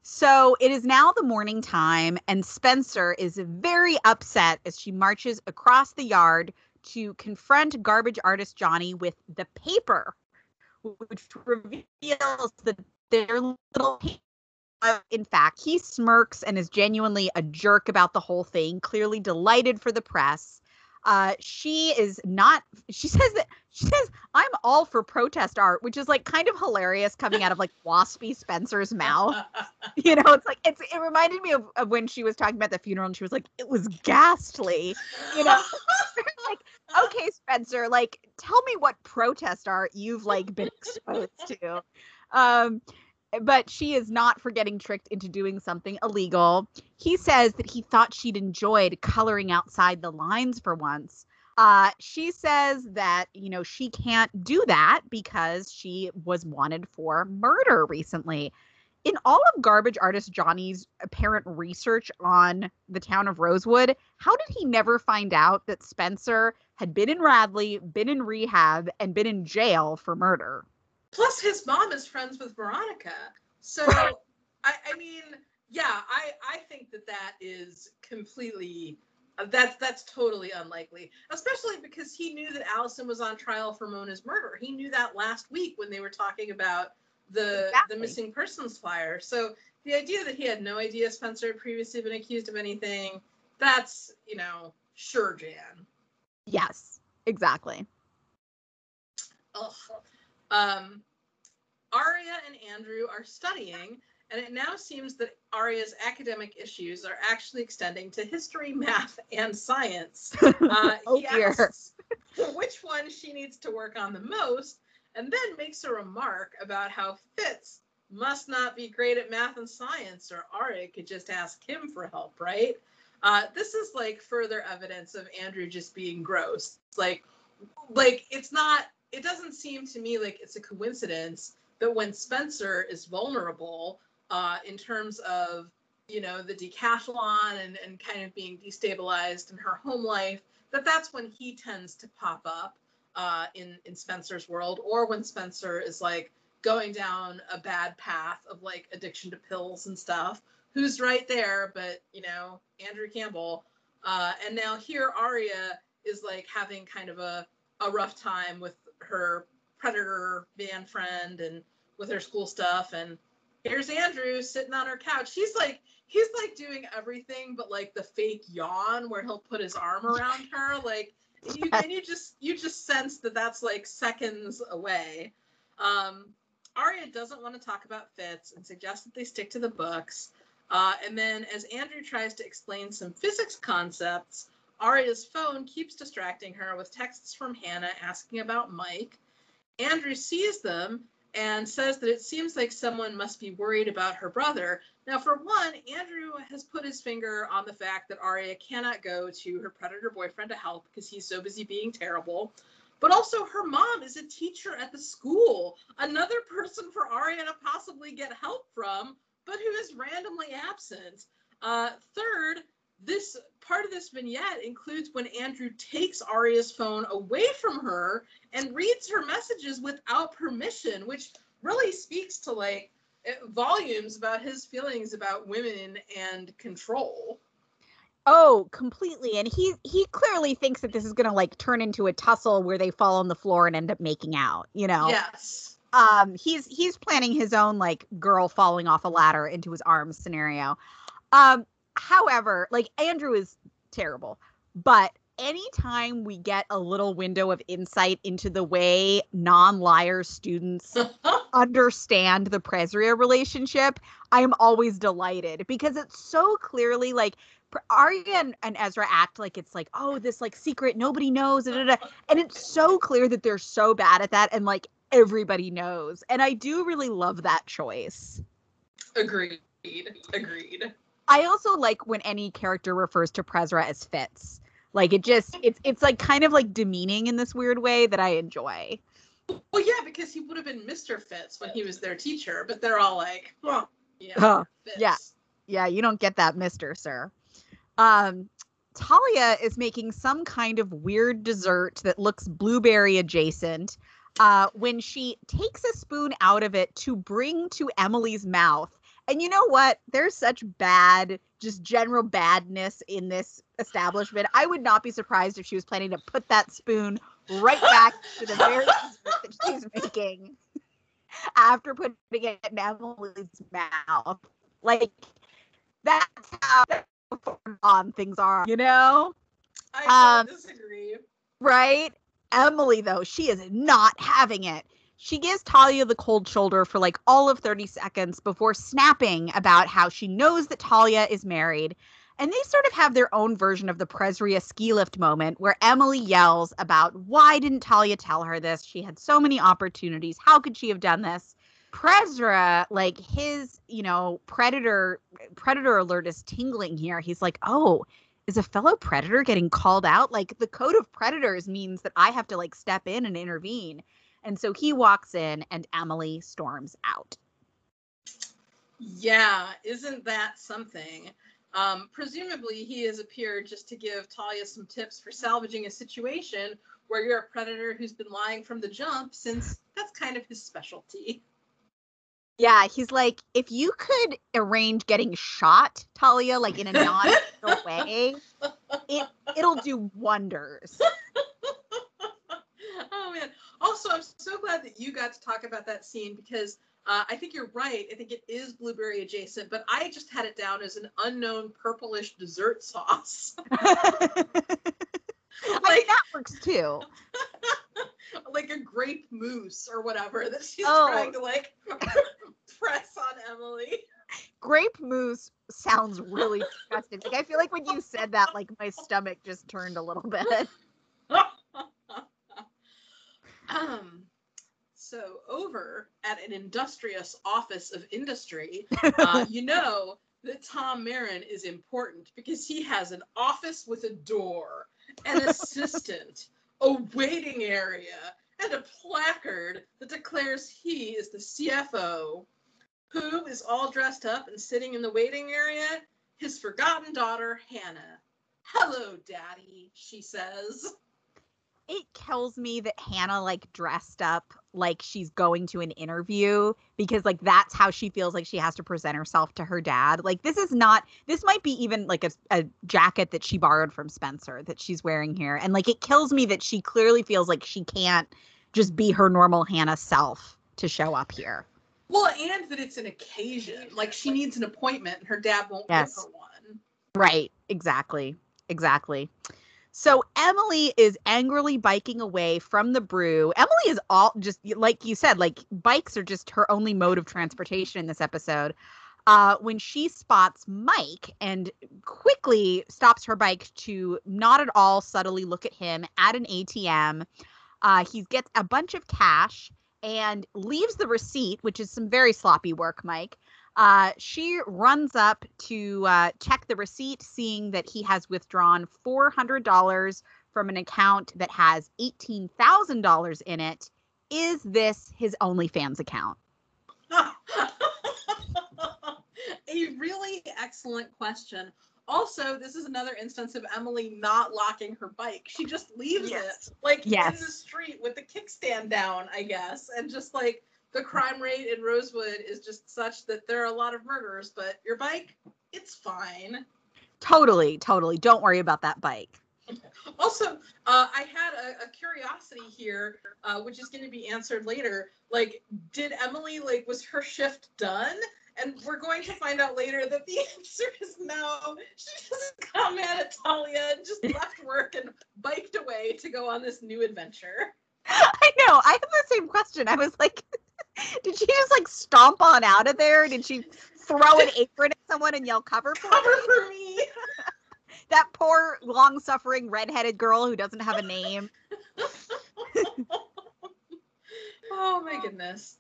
So it is now the morning time, and Spencer is very upset as she marches across the yard to confront garbage artist Johnny with the paper, which reveals that their little in fact, he smirks and is genuinely a jerk about the whole thing, clearly delighted for the press. Uh, she is not. She says that she says I'm all for protest art, which is like kind of hilarious coming out of like waspy Spencer's mouth. you know, it's like it's. It reminded me of, of when she was talking about the funeral, and she was like, "It was ghastly." You know, like okay, Spencer, like tell me what protest art you've like been exposed to. Um, but she is not for getting tricked into doing something illegal. He says that he thought she'd enjoyed coloring outside the lines for once. Uh, she says that, you know, she can't do that because she was wanted for murder recently. In all of garbage artist Johnny's apparent research on the town of Rosewood, how did he never find out that Spencer had been in Radley, been in rehab, and been in jail for murder? Plus, his mom is friends with Veronica. So, I, I mean, yeah, I, I think that that is completely uh, that's that's totally unlikely especially because he knew that alison was on trial for mona's murder he knew that last week when they were talking about the exactly. the missing persons flyer so the idea that he had no idea spencer had previously been accused of anything that's you know sure jan yes exactly Ugh. Um, Aria and Andrew are studying, and it now seems that Aria's academic issues are actually extending to history, math, and science. Uh, oh dear. Asks which one she needs to work on the most, and then makes a remark about how Fitz must not be great at math and science, or Aria could just ask him for help, right? Uh, this is like further evidence of Andrew just being gross. Like, like it's not it doesn't seem to me like it's a coincidence that when Spencer is vulnerable uh, in terms of you know the decathlon and, and kind of being destabilized in her home life that that's when he tends to pop up uh, in in Spencer's world or when Spencer is like going down a bad path of like addiction to pills and stuff who's right there but you know Andrew Campbell. Uh, and now here Aria is like having kind of a a rough time with her predator band friend and with her school stuff. And here's andrew sitting on her couch. He's like he's like doing everything but like the fake yawn where he'll put his arm around her. Like you and you just you just sense that that's like seconds away. Um Aria doesn't want to talk about Fitz and suggests that they stick to the books. Uh, and then, as Andrew tries to explain some physics concepts, Aria's phone keeps distracting her with texts from Hanna asking about Mike. Andrew sees them and says that it seems like someone must be worried about her brother. Now, for one, Andrew has put his finger on the fact that Aria cannot go to her predator boyfriend to help because he's so busy being terrible. But also, her mom is a teacher at the school, another person for Aria to possibly get help from, but who is randomly absent. Uh, third, this part of this vignette includes when Andrew takes Aria's phone away from her and reads her messages without permission, which really speaks to like volumes about his feelings about women and control. Oh, completely. And he he clearly thinks that this is going to like turn into a tussle where they fall on the floor and end up making out, you know. Yes. Um he's he's planning his own like girl falling off a ladder into his arms scenario. Um however, like Andrew is terrible, but anytime we get a little window of insight into the way non-liar students understand the Presria relationship, I am always delighted because it's so clearly like Aria and, and, Ezra act like it's like, oh, this like secret nobody knows, da, da, da. and it's so clear that they're so bad at that, and like everybody knows, and I do really love that choice. Agreed. Agreed. I also like when any character refers to Presra as Fitz. Like it just it's it's like kind of like demeaning in this weird way that I enjoy. Well, yeah, because he would have been Mr. Fitz when he was their teacher, but they're all like, oh, yeah, yeah, yeah. You don't get that, Mister Sir. Um, Talia is making some kind of weird dessert that looks blueberry adjacent. Uh, when she takes a spoon out of it to bring to Emily's mouth, and you know what? There's such bad, just general badness in this establishment. I would not be surprised if she was planning to put that spoon right back to the very that she's making after putting it in Emily's mouth. Like that's how on things are, you know? I um, disagree. Right? Emily, though, she is not having it. She gives Talia the cold shoulder for like all of 30 seconds before snapping about how she knows that Talia is married. And they sort of have their own version of the Presria ski lift moment where Emily yells about why didn't Talia tell her this? She had so many opportunities. How could she have done this? Presra, like his, you know, predator predator alert is tingling here. He's like, "Oh, is a fellow predator getting called out? Like the code of predators means that I have to like step in and intervene." And so he walks in and Emily storms out. Yeah, isn't that something? Um, presumably, he has appeared just to give Talia some tips for salvaging a situation where you're a predator who's been lying from the jump, since that's kind of his specialty. Yeah, he's like, if you could arrange getting shot, Talia, like in a non way, it it'll do wonders. oh man! Also, I'm so glad that you got to talk about that scene because uh, I think you're right. I think it is blueberry adjacent, but I just had it down as an unknown purplish dessert sauce. like that works too. like a grape mousse or whatever that she's oh. trying to like press on Emily. Grape mousse sounds really disgusting. Like I feel like when you said that, like my stomach just turned a little bit. Um, so over at an industrious office of industry, uh, you know that Tom Marin is important because he has an office with a door, an assistant, a waiting area, and a placard that declares he is the CFO. Who is all dressed up and sitting in the waiting area? His forgotten daughter, Hanna. Hello, Daddy, she says it kills me that Hanna like dressed up like she's going to an interview because like that's how she feels like she has to present herself to her dad. Like this is not this might be even like a, a jacket that she borrowed from Spencer that she's wearing here. And like it kills me that she clearly feels like she can't just be her normal Hanna self to show up here. Well, and that it's an occasion. Like she needs an appointment and her dad won't yes. give her one. Right. Exactly. Exactly. So Emily is angrily biking away from the brew. Emily is all just like you said, like bikes are just her only mode of transportation in this episode. Uh, when she spots Mike and quickly stops her bike to not at all subtly look at him at an ATM. Uh, he gets a bunch of cash and leaves the receipt, which is some very sloppy work, Mike, uh, she runs up to uh, check the receipt, seeing that he has withdrawn $400 from an account that has $18,000 in it. Is this his OnlyFans account? A really excellent question. Also, this is another instance of Emily not locking her bike. She just leaves yes. it like yes. in the street with the kickstand down, I guess, and just like the crime rate in Rosewood is just such that there are a lot of murders, but your bike, it's fine. Totally, totally. Don't worry about that bike. Also, uh, I had a, a curiosity here, uh, which is going to be answered later. Like, did Emily like was her shift done? And we're going to find out later that the answer is no. She just got mad at Talia and just left work and biked away to go on this new adventure. I know. I have the same question. I was like, did she just like stomp on out of there? Did she throw an apron at someone and yell cover for Cover me? for me. That poor long suffering redheaded girl who doesn't have a name. Oh my goodness.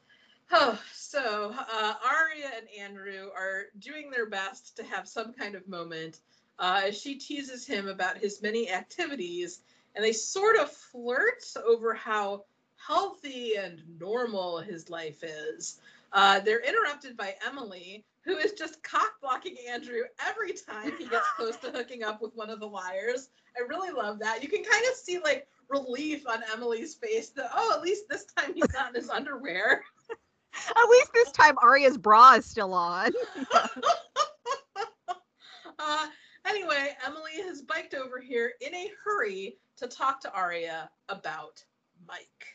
Oh, so uh, Aria and Andrew are doing their best to have some kind of moment uh, as she teases him about his many activities, and they sort of flirt over how healthy and normal his life is. Uh, they're interrupted by Emily, who is just cock blocking Andrew every time he gets close to hooking up with one of the liars. I really love that. You can kind of see like relief on Emily's face that oh, at least this time he's not in his underwear. At least this time Aria's bra is still on. uh, anyway, Emily has biked over here in a hurry to talk to Aria about Mike.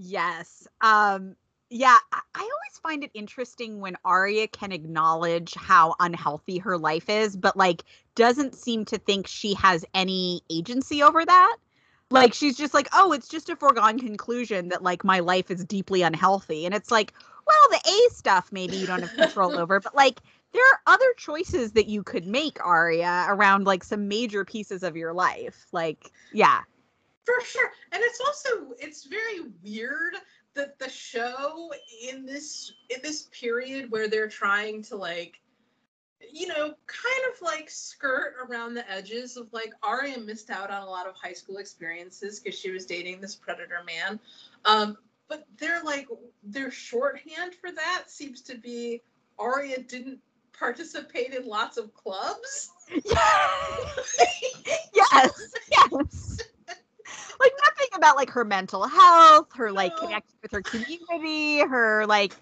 Yes. Um yeah, I I always find it interesting when Aria can acknowledge how unhealthy her life is, but like doesn't seem to think she has any agency over that. Like she's just like, "Oh, it's just a foregone conclusion that like my life is deeply unhealthy." And it's like, well, the A stuff maybe you don't have control over, but like there are other choices that you could make, Aria, around like some major pieces of your life. Like, yeah. For sure. And it's also it's very weird that the show in this in this period where they're trying to like you know, kind of like skirt around the edges of like Aria missed out on a lot of high school experiences because she was dating this predator man. Um, but they're like their shorthand for that seems to be Aria didn't participate in lots of clubs. yes, yes. Like nothing about like her mental health, her like connection with her community, her like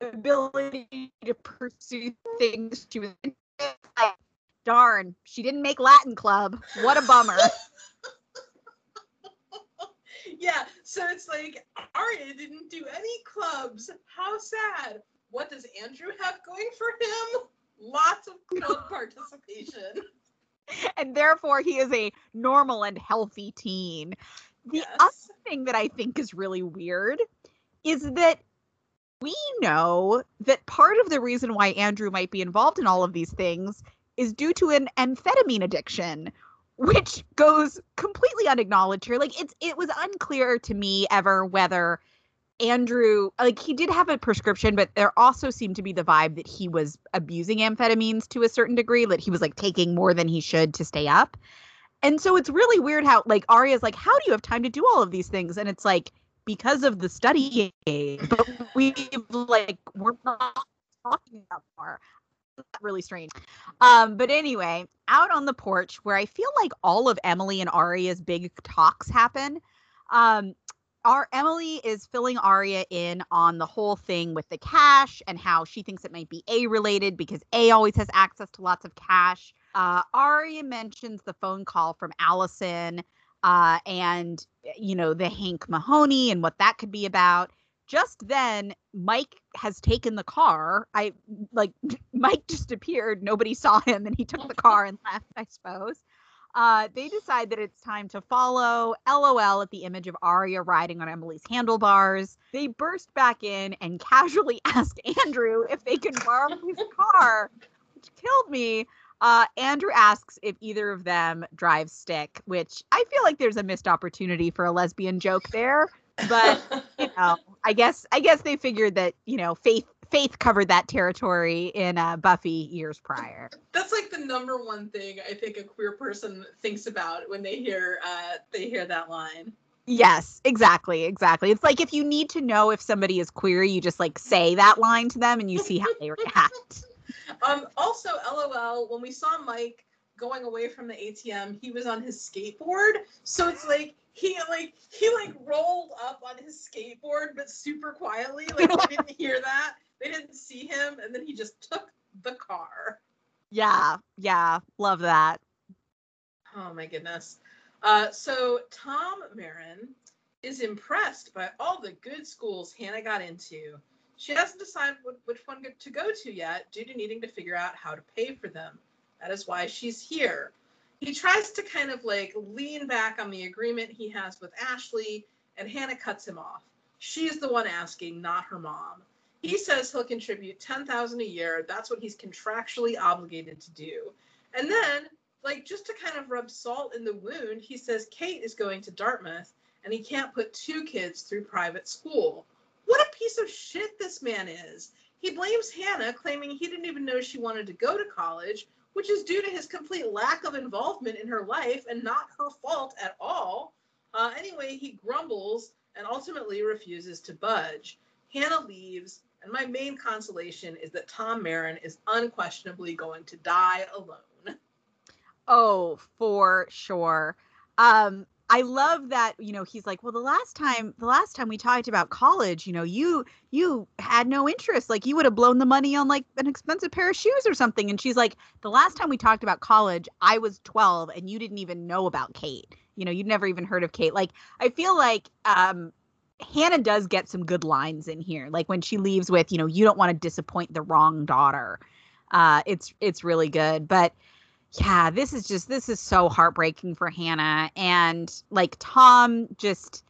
ability to pursue things she was in. like, darn, she didn't make Latin club. What a bummer. yeah, so it's like Aria didn't do any clubs. How sad. What does Andrew have going for him? Lots of club participation. And therefore he is a normal and healthy teen. The Yes. other thing that I think is really weird is that we know that part of the reason why Andrew might be involved in all of these things is due to an amphetamine addiction, which goes completely unacknowledged here. Like it's it was unclear to me ever whether Andrew like he did have a prescription, but there also seemed to be the vibe that he was abusing amphetamines to a certain degree, that he was like taking more than he should to stay up. And so it's really weird how like Aria's like, how do you have time to do all of these things? And it's like because of the study aid, but we like we're not talking about more. Really strange. Um, but anyway, out on the porch where I feel like all of Emily and Aria's big talks happen. Um, our Emily is filling Aria in on the whole thing with the cash and how she thinks it might be A related because A always has access to lots of cash. Uh, Aria mentions the phone call from Alison uh, and you know the Hank Mahoney and what that could be about. Just then, Mike has taken the car. I like Mike just appeared. Nobody saw him, and he took the car and left. I suppose. Uh, they decide that it's time to follow LOL at the image of Aria riding on Emily's handlebars. They burst back in and casually ask Andrew if they can borrow his car, which killed me. Uh, Andrew asks if either of them drives stick, which I feel like there's a missed opportunity for a lesbian joke there. But you know, I guess I guess they figured that you know Faith Faith covered that territory in uh, Buffy years prior. That's like the number one thing I think a queer person thinks about when they hear uh, they hear that line. Yes, exactly, exactly. It's like if you need to know if somebody is queer, you just like say that line to them and you see how they react. Um, also, LOL, when we saw Mike going away from the ATM, he was on his skateboard. So it's like he like he like rolled up on his skateboard, but super quietly. Like they didn't hear that. They didn't see him, and then he just took the car. Yeah, yeah, love that. Oh my goodness. Uh, so Tom Marin is impressed by all the good schools Hanna got into. She hasn't decided which one to go to yet due to needing to figure out how to pay for them. That is why she's here. He tries to kind of like lean back on the agreement he has with Ashley, and Hanna cuts him off. She's the one asking, not her mom. He says he'll contribute 10,000 a year. That's what he's contractually obligated to do. And then, like just to kind of rub salt in the wound, he says Kate is going to Dartmouth and he can't put two kids through private school. What a piece of shit this man is. He blames Hanna, claiming he didn't even know she wanted to go to college, which is due to his complete lack of involvement in her life and not her fault at all. Uh, anyway, he grumbles and ultimately refuses to budge. Hanna leaves, and my main consolation is that Tom Marin is unquestionably going to die alone. Oh, for sure. Um, I love that, you know, he's like, well, the last time, the last time we talked about college, you know, you, you had no interest. Like you would have blown the money on like an expensive pair of shoes or something. And she's like, the last time we talked about college, I was 12 and you didn't even know about Kate. You know, you'd never even heard of Kate. Like, I feel like, um, Hanna does get some good lines in here. Like when she leaves with, you know, you don't want to disappoint the wrong daughter. Uh, it's, it's really good. But, yeah, this is just this is so heartbreaking for Hanna and like Tom just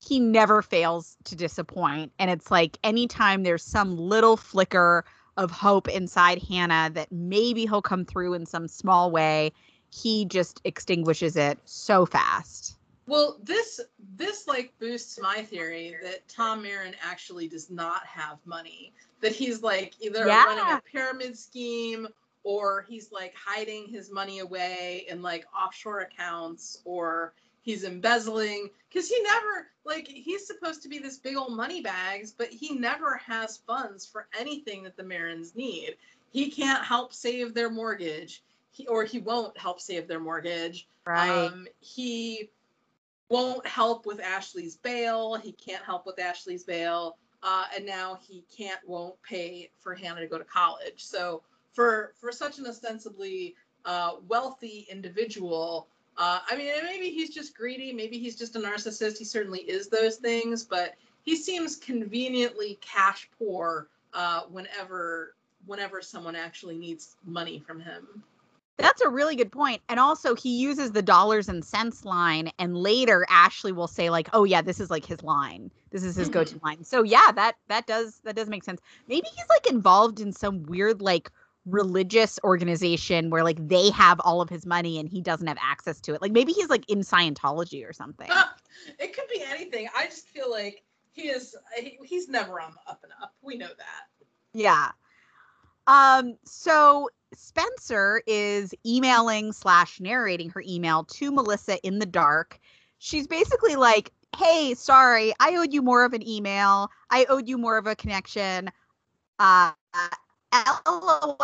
he never fails to disappoint and it's like anytime there's some little flicker of hope inside Hanna that maybe he'll come through in some small way, he just extinguishes it so fast. Well, this this like boosts my theory that Tom Marin actually does not have money. That he's like either yeah. running a pyramid scheme or he's like hiding his money away in like offshore accounts or he's embezzling because he never like he's supposed to be this big old money bags but he never has funds for anything that the marins need he can't help save their mortgage he, or he won't help save their mortgage right um, he won't help with ashley's bail he can't help with ashley's bail uh, and now he can't won't pay for hanna to go to college so for for such an ostensibly uh, wealthy individual. Uh, I mean, maybe he's just greedy. Maybe he's just a narcissist. He certainly is those things, but he seems conveniently cash poor uh, whenever whenever someone actually needs money from him. That's a really good point. And also he uses the dollars and cents line and later Ashley will say like, "Oh yeah, this is like his line. This is his mm-hmm. go-to line." So yeah, that that does that does make sense. Maybe he's like involved in some weird like religious organization where like they have all of his money and he doesn't have access to it. Like maybe he's like in Scientology or something. it could be anything. I just feel like he is he, he's never on the up and up. We know that. Yeah. Um so Spencer is emailing slash narrating her email to Melissa in the dark. She's basically like, hey, sorry, I owed you more of an email. I owed you more of a connection. Uh LOL.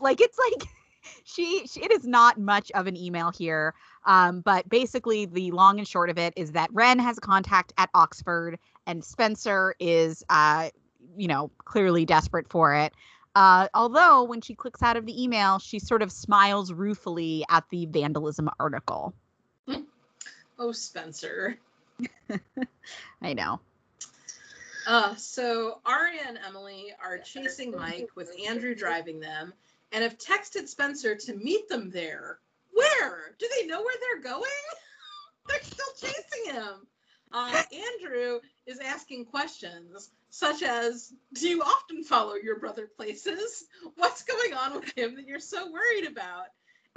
Like it's like she, she, it is not much of an email here. Um, but basically the long and short of it is that Wren has a contact at Oxford and Spencer is uh, you know, clearly desperate for it. Uh, although when she clicks out of the email, she sort of smiles ruefully at the vandalism article. Oh, Spencer. I know. Uh, so Aria and Emily are chasing Mike with Andrew driving them and have texted Spencer to meet them there. Where? Do they know where they're going? they're still chasing him. Uh, Andrew is asking questions such as Do you often follow your brother places? What's going on with him that you're so worried about?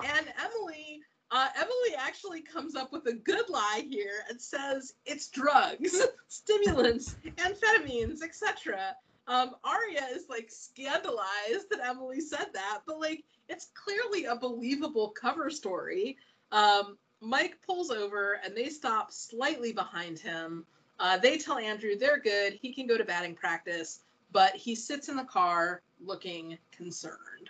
And Emily uh, Emily actually comes up with a good lie here and says it's drugs, stimulants, amphetamines, etc. Um, Aria is like scandalized that Emily said that, but like it's clearly a believable cover story. Um, Mike pulls over and they stop slightly behind him. Uh, they tell Andrew they're good, he can go to batting practice, but he sits in the car looking concerned.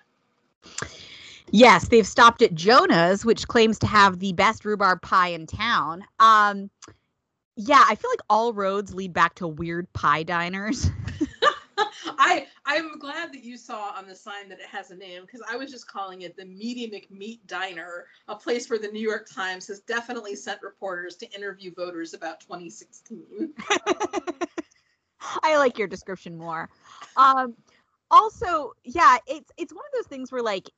Yes, they've stopped at Jonah's, which claims to have the best rhubarb pie in town. Um, yeah, I feel like all roads lead back to weird pie diners. I I'm glad that you saw on the sign that it has a name because I was just calling it the Meaty McMeat Diner, a place where the New York Times has definitely sent reporters to interview voters about 2016. I like your description more. Um, also, yeah, it's it's one of those things where like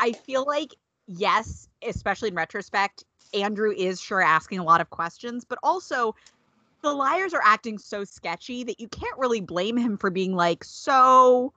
I feel like yes, especially in retrospect, Andrew is sure asking a lot of questions, but also the liars are acting so sketchy that you can't really blame him for being like, so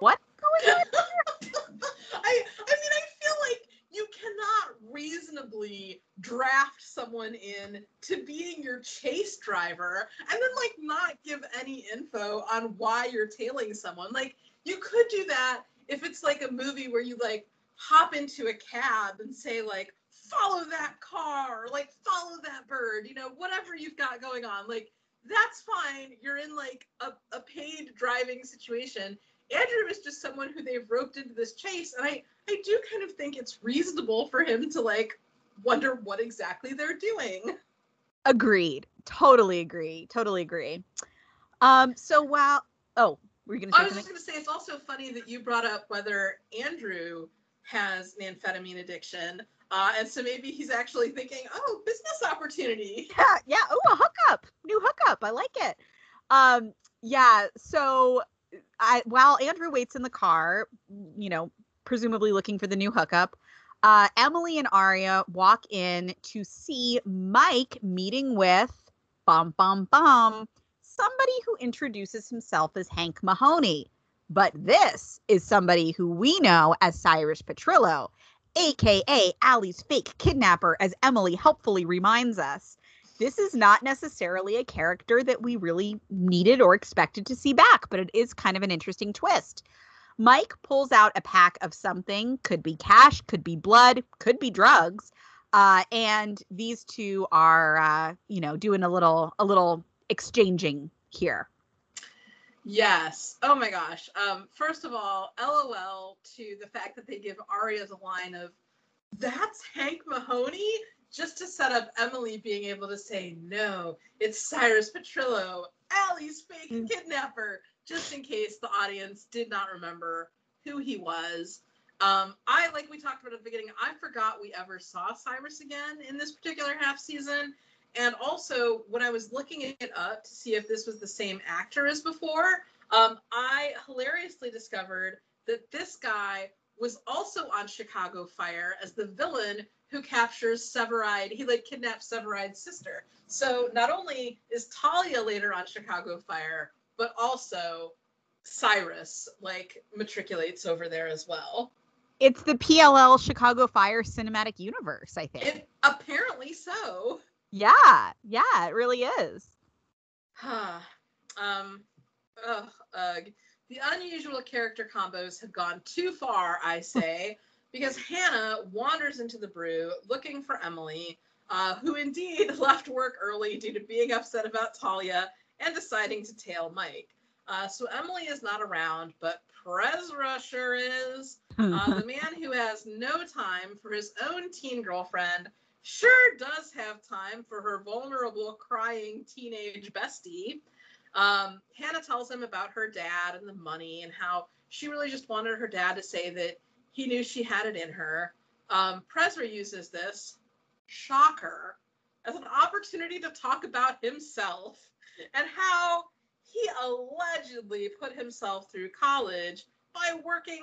what's going on? I I mean I feel like you cannot reasonably draft someone in to being your chase driver and then like not give any info on why you're tailing someone. Like you could do that if it's like a movie where you like hop into a cab and say like follow that car or like follow that bird, you know, whatever you've got going on. Like that's fine. You're in like a, a paid driving situation. Andrew is just someone who they've roped into this chase, and I I do kind of think it's reasonable for him to like wonder what exactly they're doing. Agreed. Totally agree. Totally agree. Um. So while oh, were you gonna say I was something? just gonna say it's also funny that you brought up whether Andrew has an amphetamine addiction. Uh, and so maybe he's actually thinking, oh, business opportunity. Yeah, yeah. Oh, a hookup. New hookup. I like it. Um, yeah, so I while Andrew waits in the car, you know, presumably looking for the new hookup, uh, Emily and Aria walk in to see Mike meeting with bum bum bum somebody who introduces himself as Hank Mahoney. But this is somebody who we know as Cyrus Petrillo, aka Ali's fake kidnapper, as Emily helpfully reminds us. This is not necessarily a character that we really needed or expected to see back, but it is kind of an interesting twist. Mike pulls out a pack of something, could be cash, could be blood, could be drugs. Uh, and these two are, uh, you know, doing a little, a little exchanging here. Yes. Oh my gosh. Um, first of all, LOL to the fact that they give Aria the line of, that's Hank Mahoney, just to set up Emily being able to say, no, it's Cyrus Petrillo, Ali's fake Mm. kidnapper, just in case the audience did not remember who he was. Um, I, like we talked about at the beginning, I forgot we ever saw Cyrus again in this particular half season. And also, when I was looking it up to see if this was the same actor as before, um, I hilariously discovered that this guy was also on Chicago Fire as the villain who captures Severide. He like kidnaps Severide's sister. So not only is Talia later on Chicago Fire, but also Cyrus like matriculates over there as well. It's the PLL Chicago Fire cinematic universe, I think. It, apparently so. Yeah, yeah, it really is. um, ugh, ugh. The unusual character combos have gone too far, I say, because Hanna wanders into the brew looking for Emily, uh, who indeed left work early due to being upset about Talia and deciding to tail Mike. Uh, so Emily is not around, but Prezra sure is. Uh, the man who has no time for his own teen girlfriend sure does have time for her vulnerable, crying teenage bestie. Um, Hanna tells him about her dad and the money and how she really just wanted her dad to say that he knew she had it in her. Um, uses this, shocker, as an opportunity to talk about himself and how he allegedly put himself through college by working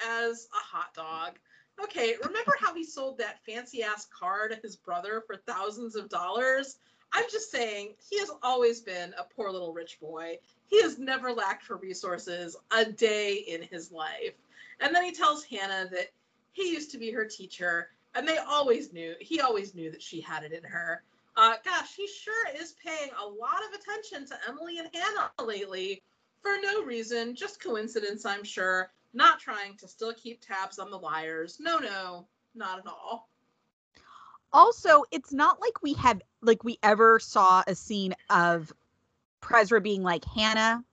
as a hot dog. Okay, remember how he sold that fancy ass car to his brother for thousands of dollars? I'm just saying, he has always been a poor little rich boy. He has never lacked for resources a day in his life. And then he tells Hanna that he used to be her teacher, and they always knew, he always knew that she had it in her. Uh, gosh, he sure is paying a lot of attention to Emily and Hanna lately for no reason, just coincidence, I'm sure. Not trying to still keep tabs on the liars. No, no, not at all. also it's not like we have like we ever saw a scene of Prezra being like Hanna,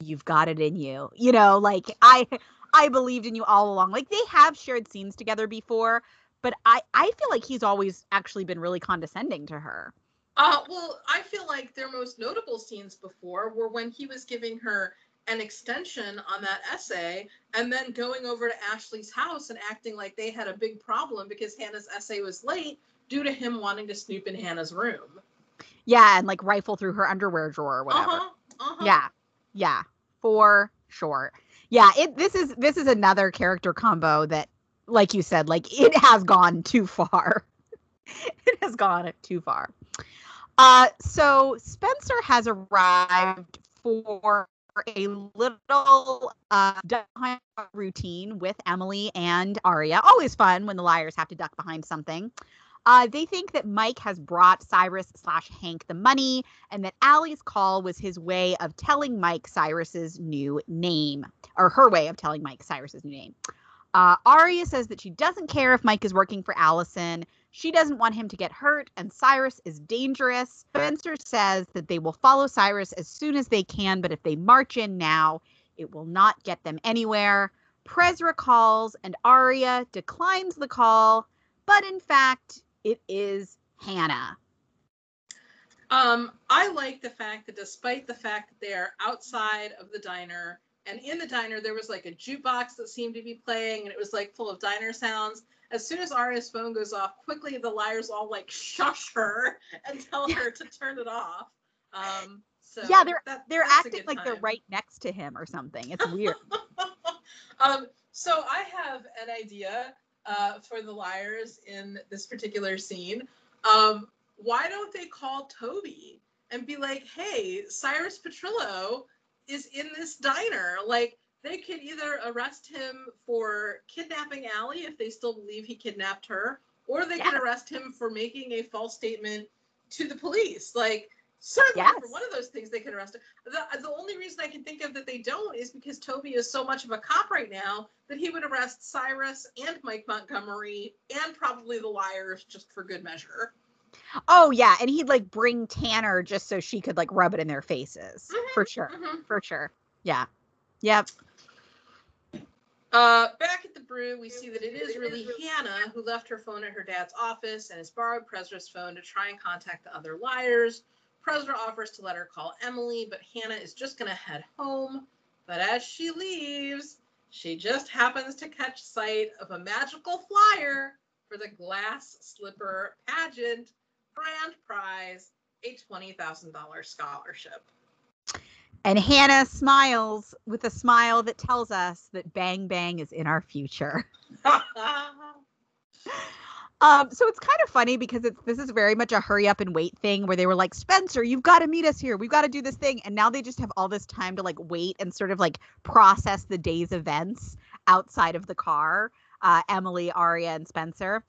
you've got it in you. You know, like I I believed in you all along. Like they have shared scenes together before, but I I feel like he's always actually been really condescending to her. Uh, well, I feel like their most notable scenes before were when he was giving her an extension on that essay and then going over to Ashley's house and acting like they had a big problem because Hanna's essay was late due to him wanting to snoop in Hanna's room. Yeah, and like rifle through her underwear drawer or whatever. Uh-huh. Uh-huh. Yeah. Yeah. For sure. Yeah, it this is this is another character combo that like you said, like it has gone too far. it has gone too far. Uh so Spencer has arrived for a little uh routine with Emily and Aria. Always fun when the liars have to duck behind something. Uh, they think that Mike has brought Cyrus slash Hank the money, and that Ali's call was his way of telling Mike Cyrus's new name, or her way of telling Mike Cyrus's new name. Uh, Aria says that she doesn't care if Mike is working for Alison. She doesn't want him to get hurt, and Cyrus is dangerous. Spencer says that they will follow Cyrus as soon as they can, but if they march in now, it will not get them anywhere. Prezra calls, and Aria declines the call, but in fact, it is Hanna. Um, I like the fact that despite the fact that they are outside of the diner, and in the diner there was like a jukebox that seemed to be playing, and it was like full of diner sounds. As soon as Aria's phone goes off, quickly the liars all like shush her and tell her to turn it off. Um, so yeah, they're that, they're acting like they're right next to him or something. It's weird. um, so I have an idea uh, for the liars in this particular scene. Um, why don't they call Toby and be like, "Hey, Cyrus Petrillo is in this diner. Like, they could either arrest him for kidnapping Ali if they still believe he kidnapped her, or they could Yeah. arrest him for making a false statement to the police. Like." Certainly, for one of those things, they could arrest him. The, the only reason I can think of that they don't is because Toby is so much of a cop right now that he would arrest Cyrus and Mike Montgomery and probably the liars just for good measure. oh yeah, and he'd like bring Tanner just so she could like rub it in their faces. For sure. Mhm. For sure. Yeah. Yep. Uh, back at the brew, we see that it is really Hanna who left her phone at her dad's office and has borrowed Prezra's phone to try and contact the other liars. Prezra offers to let her call Emily, but Hanna is just going to head home. But as she leaves, she just happens to catch sight of a magical flyer for the Glass Slipper pageant grand prize, a $20,000 scholarship. And Hanna smiles with a smile that tells us that Bang Bang is in our future. Um, so it's kind of funny because it's this is very much a hurry up and wait thing where they were like, Spencer, you've got to meet us here. We've got to do this thing. And now they just have all this time to like wait and sort of like process the day's events outside of the car. Uh, Emily, Aria, and Spencer.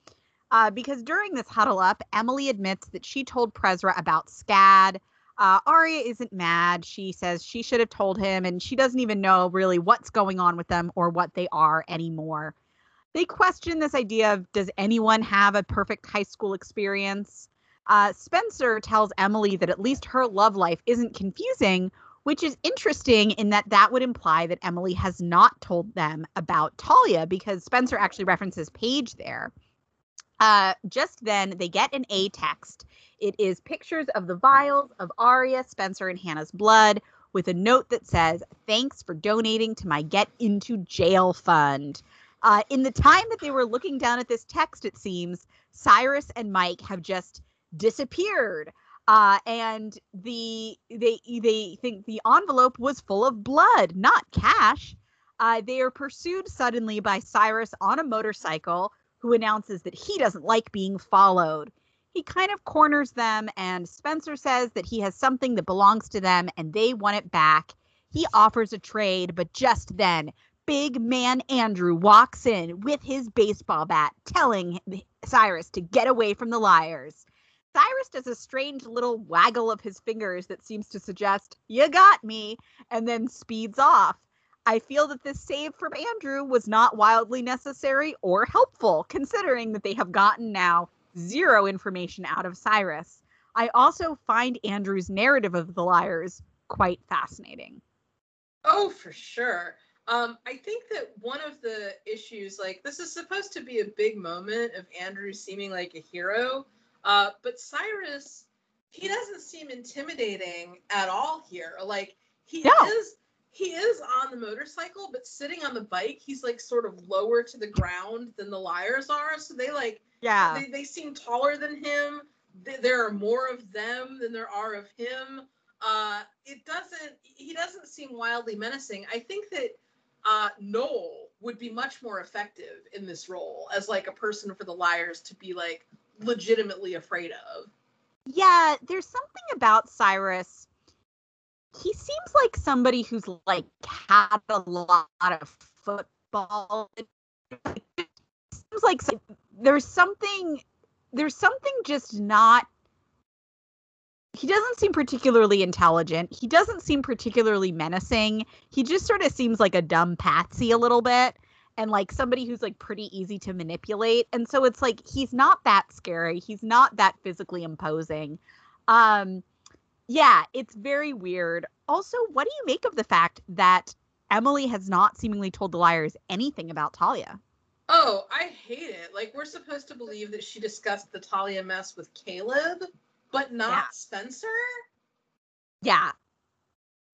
Uh, because during this huddle up, Emily admits that she told Prezra about SCAD. Uh, Aria isn't mad. She says she should have told him, and she doesn't even know really what's going on with them or what they are anymore they question this idea of does anyone have a perfect high school experience? Uh, Spencer tells Emily that at least her love life isn't confusing, which is interesting in that that would imply that Emily has not told them about Talia because Spencer actually references Paige there. Uh, just then, they get an A text. It is pictures of the vials of Aria, Spencer, and Hanna's blood with a note that says, Thanks for donating to my Get Into Jail Fund. Uh, in the time that they were looking down at this text, it seems Cyrus and Mike have just disappeared. Uh, and the they they think the envelope was full of blood, not cash. Uh, they are pursued suddenly by Cyrus on a motorcycle, who announces that he doesn't like being followed. He kind of corners them, and Spencer says that he has something that belongs to them and they want it back. He offers a trade, but just then, big man Andrew walks in with his baseball bat, telling Cyrus to get away from the liars. Cyrus does a strange little waggle of his fingers that seems to suggest, You got me, and then speeds off. I feel that this save from Andrew was not wildly necessary or helpful, considering that they have gotten now zero information out of Cyrus. I also find Andrew's narrative of the liars quite fascinating. Oh, for sure. Um, I think that one of the issues, like this is supposed to be a big moment of Andrew seeming like a hero, uh, but Cyrus, he doesn't seem intimidating at all here. Like he No. is, he is on the motorcycle, but sitting on the bike, he's like sort of lower to the ground than the liars are. So they like Yeah. they, they seem taller than him. There are more of them than there are of him. uh, it doesn't. He doesn't seem wildly menacing. I think that uh, Noel would be much more effective in this role as like a person for the liars to be like legitimately afraid of. Yeah, there's something about Cyrus. He seems like somebody who's like had a lot of football. It seems like there's something there's something just not he doesn't seem particularly intelligent. He doesn't seem particularly menacing. He just sort of seems like a dumb patsy a little bit and like somebody who's like pretty easy to manipulate. And so it's like he's not that scary. He's not that physically imposing. Um yeah, it's very weird. Also, what do you make of the fact that Emily has not seemingly told the liars anything about Talia? Oh, I hate it. Like we're supposed to believe that she discussed the Talia mess with Caleb, but not yeah. Spencer. Yeah.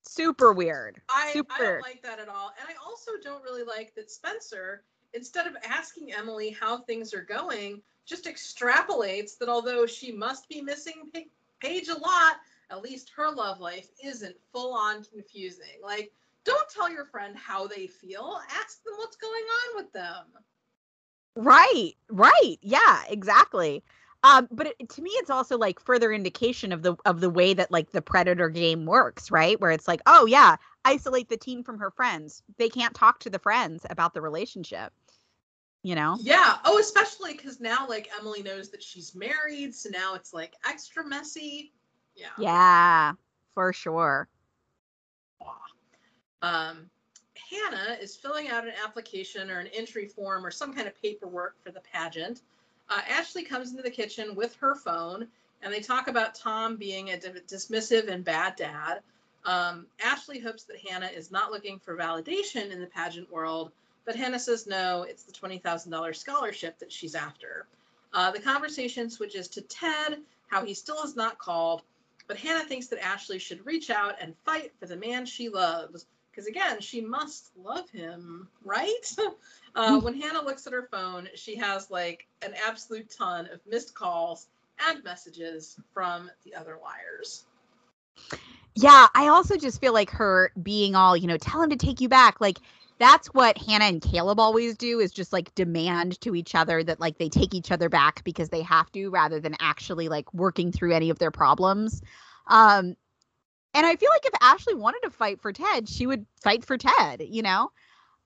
Super weird. I, Super. I don't like that at all. And I also don't really like that Spencer, instead of asking Emily how things are going, just extrapolates that although she must be missing Paige a lot, at least her love life isn't full on confusing. Like, don't tell your friend how they feel. Ask them what's going on with them. Right, right. Yeah, exactly. Um, but it, to me, it's also like further indication of the of the way that like the predator game works, right? Where it's like, oh yeah, isolate the teen from her friends. They can't talk to the friends about the relationship. You know? Yeah. Oh, especially because now like Emily knows that she's married, so now it's like extra messy. Yeah. Yeah, for sure. Um, Hanna is filling out an application or an entry form or some kind of paperwork for the pageant. Uh, Ashley comes into the kitchen with her phone and they talk about Tom being a dismissive and bad dad. Um, Ashley hopes that Hanna is not looking for validation in the pageant world, but Hanna says no, it's the $20,000 scholarship that she's after. Uh, the conversation switches to Ted, how he still is not called, but Hanna thinks that Ashley should reach out and fight for the man she loves because again, she must love him, right? Uh, when Hanna looks at her phone, she has like an absolute ton of missed calls and messages from the other liars. Yeah, I also just feel like her being all, you know, tell him to take you back. Like, that's what Hanna and Caleb always do is just like demand to each other that like they take each other back because they have to rather than actually like working through any of their problems. Um, and I feel like if Ashley wanted to fight for Ted, she would fight for Ted, you know?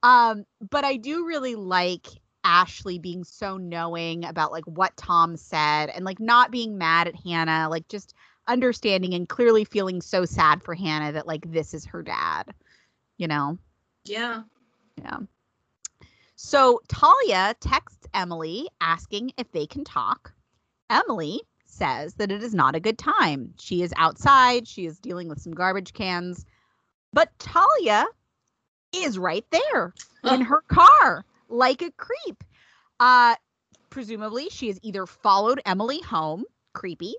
Um, but I do really like Ashley being so knowing about like what Tom said and like not being mad at Hanna, like just understanding and clearly feeling so sad for Hanna that like this is her dad, you know? Yeah. Yeah. So Talia texts Emily asking if they can talk. Emily says that it is not a good time. She is outside, she is dealing with some garbage cans, but Talia is right there in her car like a creep. Uh, presumably, she has either followed Emily home, creepy,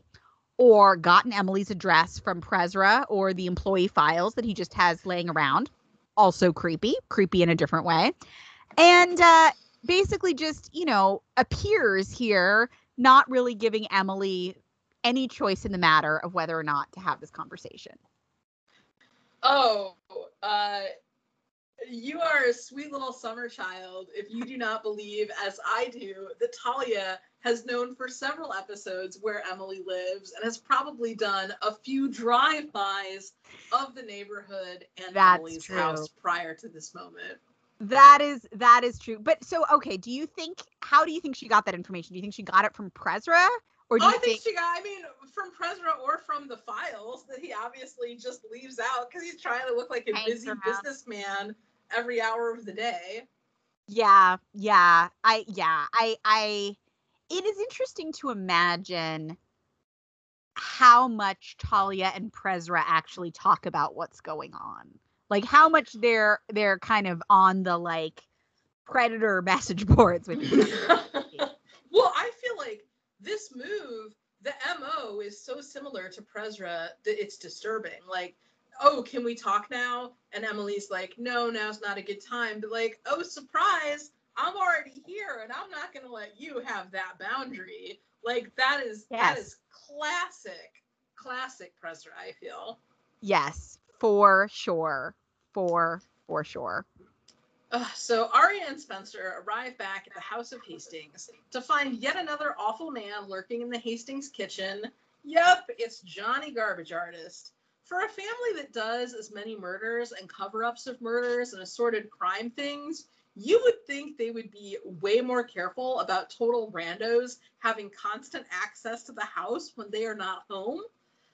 or gotten Emily's address from Prezra or the employee files that he just has laying around. Also creepy, creepy in a different way. And uh, basically just, you know, appears here not really giving Emily any choice in the matter of whether or not to have this conversation. Oh, uh, you are a sweet little summer child if you do not believe, as I do, that Talia has known for several episodes where Emily lives and has probably done a few drive-bys of the neighborhood and That's Emily's true. house prior to this moment. That is that is true. But so okay, do you think how do you think she got that information? Do you think she got it from Prezra? Or do oh, you I think, think she got I mean from Prezra or from the files that he obviously just leaves out because he's trying to look like a busy businessman every hour of the day. Yeah, yeah. I yeah, I I it is interesting to imagine how much Talia and Prezra actually talk about what's going on like how much they're they're kind of on the like predator message boards with each other. well, I feel like this move, the MO is so similar to Prezra that it's disturbing. Like, oh, can we talk now? And Emily's like, no, now's not a good time. But like, oh, surprise, I'm already here and I'm not gonna let you have that boundary. Like that is yes. that is classic, classic Prezra, I feel. Yes, for sure. For for sure. Uh, so Aria and Spencer arrive back at the House of Hastings to find yet another awful man lurking in the Hastings kitchen. Yep, it's Johnny Garbage Artist. For a family that does as many murders and cover-ups of murders and assorted crime things, you would think they would be way more careful about total randos having constant access to the house when they are not home.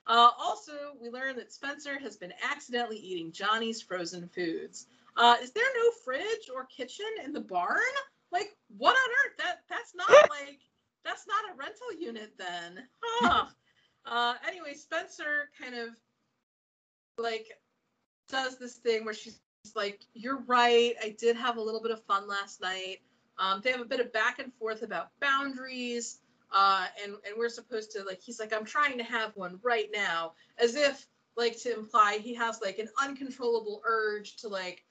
Uh, also, we learn that Spencer has been accidentally eating Johnny's frozen foods. Uh, is there no fridge or kitchen in the barn? Like, what on earth? That that's not like that's not a rental unit then. Huh. Uh, anyway, Spencer kind of like does this thing where she's like, "You're right. I did have a little bit of fun last night." Um, they have a bit of back and forth about boundaries, uh, and and we're supposed to like. He's like, "I'm trying to have one right now," as if like to imply he has like an uncontrollable urge to like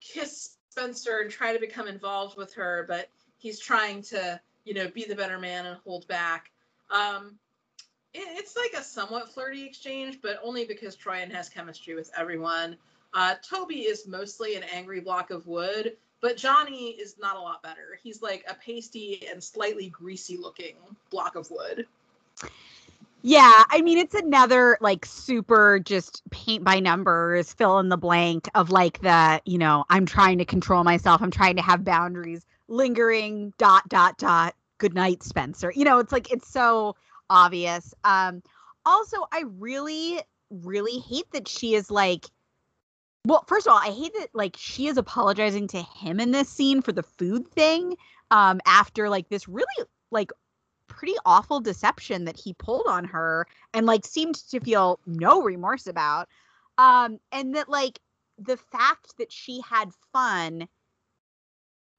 kiss Spencer and try to become involved with her, but he's trying to, you know, be the better man and hold back. Um, it's like a somewhat flirty exchange, but only because Troian has chemistry with everyone. Uh, Toby is mostly an angry block of wood, but Johnny is not a lot better. He's like a pasty and slightly greasy looking block of wood. Yeah, I mean it's another like super just paint by numbers, fill in the blank of like the, you know, I'm trying to control myself, I'm trying to have boundaries, lingering dot dot dot. Good night, Spencer. You know, it's like it's so obvious. Um also I really really hate that she is like well, first of all, I hate that like she is apologizing to him in this scene for the food thing um after like this really like pretty awful deception that he pulled on her and like seemed to feel no remorse about um and that like the fact that she had fun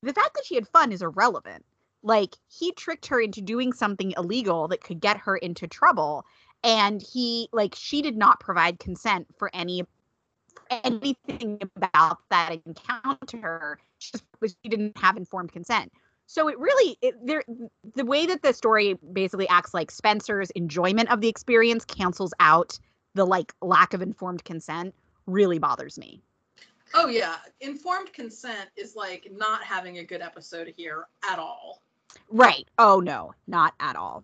the fact that she had fun is irrelevant like he tricked her into doing something illegal that could get her into trouble and he like she did not provide consent for any anything about that encounter just because she didn't have informed consent so it really it, there the way that the story basically acts like Spencer's enjoyment of the experience cancels out the like lack of informed consent really bothers me. Oh yeah, informed consent is like not having a good episode here at all. Right. Oh no, not at all.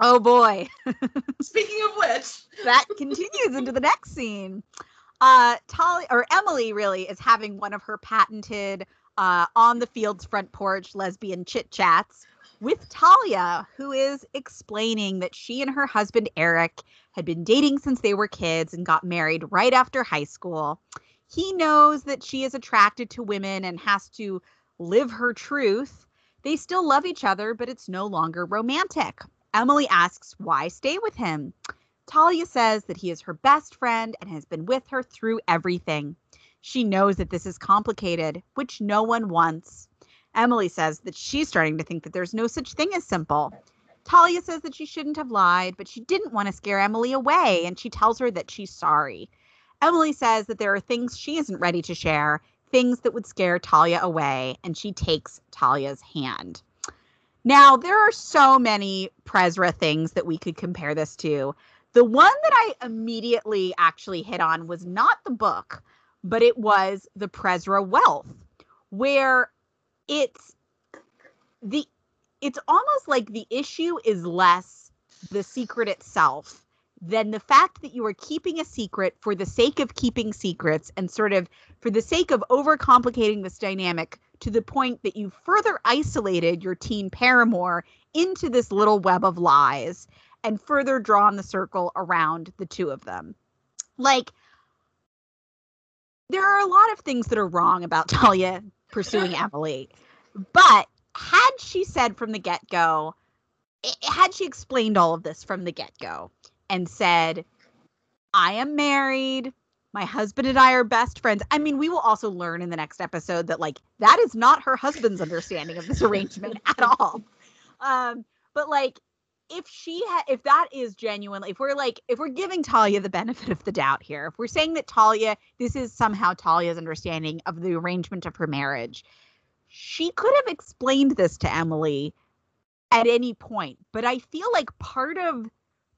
Oh boy. Speaking of which, that continues into the next scene. Uh Tali or Emily really is having one of her patented uh, on the Fields' front porch lesbian chit chats with Talia, who is explaining that she and her husband Eric had been dating since they were kids and got married right after high school. He knows that she is attracted to women and has to live her truth. They still love each other, but it's no longer romantic. Emily asks why stay with him. Talia says that he is her best friend and has been with her through everything. She knows that this is complicated, which no one wants. Emily says that she's starting to think that there's no such thing as simple. Talia says that she shouldn't have lied, but she didn't want to scare Emily away, and she tells her that she's sorry. Emily says that there are things she isn't ready to share, things that would scare Talia away, and she takes Talia's hand. Now, there are so many Prezra things that we could compare this to. The one that I immediately actually hit on was not the book, but it was the Prezra wealth, where it's the it's almost like the issue is less the secret itself than the fact that you are keeping a secret for the sake of keeping secrets and sort of for the sake of overcomplicating this dynamic to the point that you further isolated your teen paramour into this little web of lies and further drawn the circle around the two of them. Like there are a lot of things that are wrong about Talia pursuing Emily. But had she said from the get go, had she explained all of this from the get go and said, I am married, my husband and I are best friends. I mean, we will also learn in the next episode that, like, that is not her husband's understanding of this arrangement at all. Um, but, like, if she had if that is genuinely if we're like if we're giving talia the benefit of the doubt here if we're saying that talia this is somehow talia's understanding of the arrangement of her marriage she could have explained this to emily at any point but i feel like part of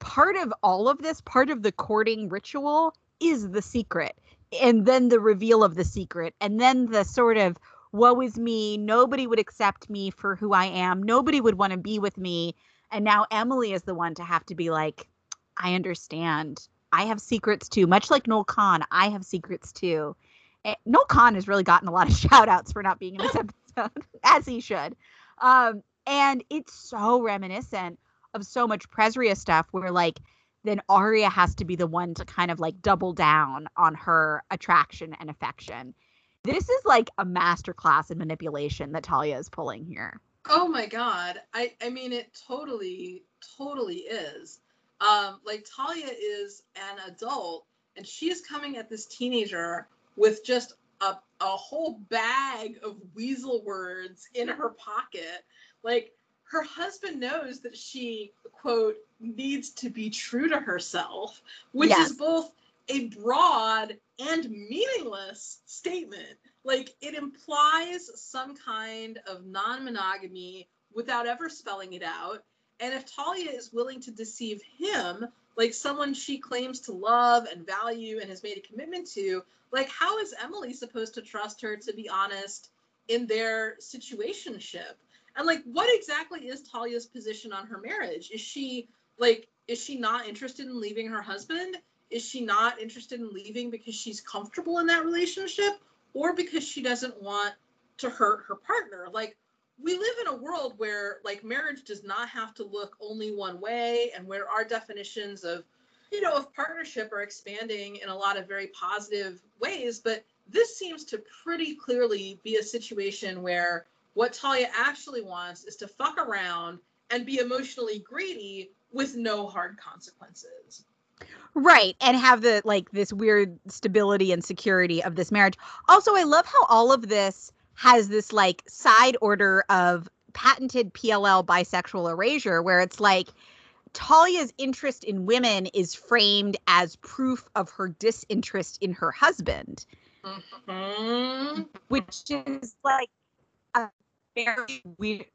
part of all of this part of the courting ritual is the secret and then the reveal of the secret and then the sort of woe is me. Nobody would accept me for who i am. Nobody would want to be with me. And now emily is the one to have to be like i understand. I have secrets too. Much like noel kahn i have secrets too. And noel kahn has really gotten a lot of shout outs for not being in this episode as he should. Um, and it's so reminiscent of so much Prezra stuff where like then Aria has to be the one to kind of like double down on her attraction and affection. This is like a masterclass in manipulation that Talia is pulling here. Oh my god. I I mean it totally totally is. Um like Talia is an adult and she's coming at this teenager with just a a whole bag of weasel words in her pocket. Like her husband knows that she quote needs to be true to herself which Yes. is both a broad and meaningless statement. Like it implies some kind of non-monogamy without ever spelling it out. And if talia is willing to deceive him like someone she claims to love and value and has made a commitment to like how is emily supposed to trust her to be honest in their situationship and like what exactly is talia's position on her marriage? Is she like is she not interested in leaving her husband? Is she not interested in leaving because she's comfortable in that relationship? Or because she doesn't want to hurt her partner? Like we live in a world where like marriage does not have to look only one way and where our definitions of you know of partnership are expanding in a lot of very positive ways but this seems to pretty clearly be a situation where what Talia actually wants is to fuck around and be emotionally greedy with no hard consequences. Right. And have the like this weird stability and security of this marriage. Also, I love how all of this has this like side order of patented PLL bisexual erasure where it's like Talia's interest in women is framed as proof of her disinterest in her husband, Mhm. which is like very weird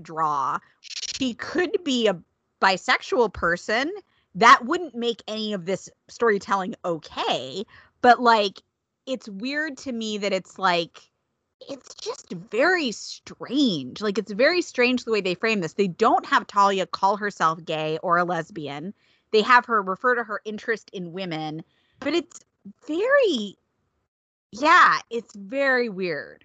draw. She could be a bisexual person. That wouldn't make any of this storytelling okay. But like, it's weird to me that it's like, it's just very strange. Like, it's very strange the way they frame this. They don't have Talia call herself gay or a lesbian, they have her refer to her interest in women, but it's very, yeah, it's very weird.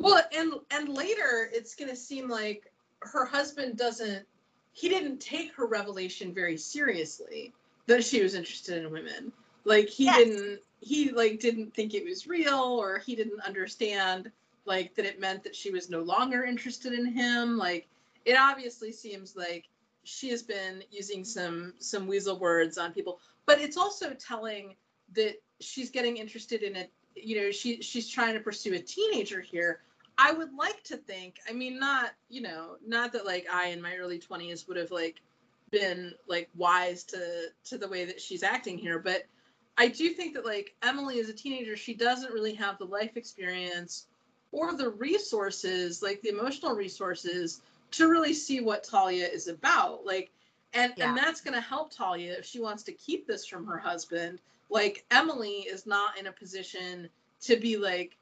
Well, and and later it's going to seem like her husband doesn't he didn't take her revelation very seriously that she was interested in women. Like he Yes. didn't he like didn't think it was real or he didn't understand like that it meant that she was no longer interested in him. Like it obviously seems like she has been using some some weasel words on people, but it's also telling that she's getting interested in it. You know, she she's trying to pursue a teenager here. I would like to think. I mean, not you know, not that like I in my early twenties would have like been like wise to to the way that she's acting here, but I do think that like Emily as a teenager, she doesn't really have the life experience or the resources, like the emotional resources, to really see what Talia is about. Like, and Yeah. and that's gonna help Talia if she wants to keep this from her husband. Like Emily is not in a position to be like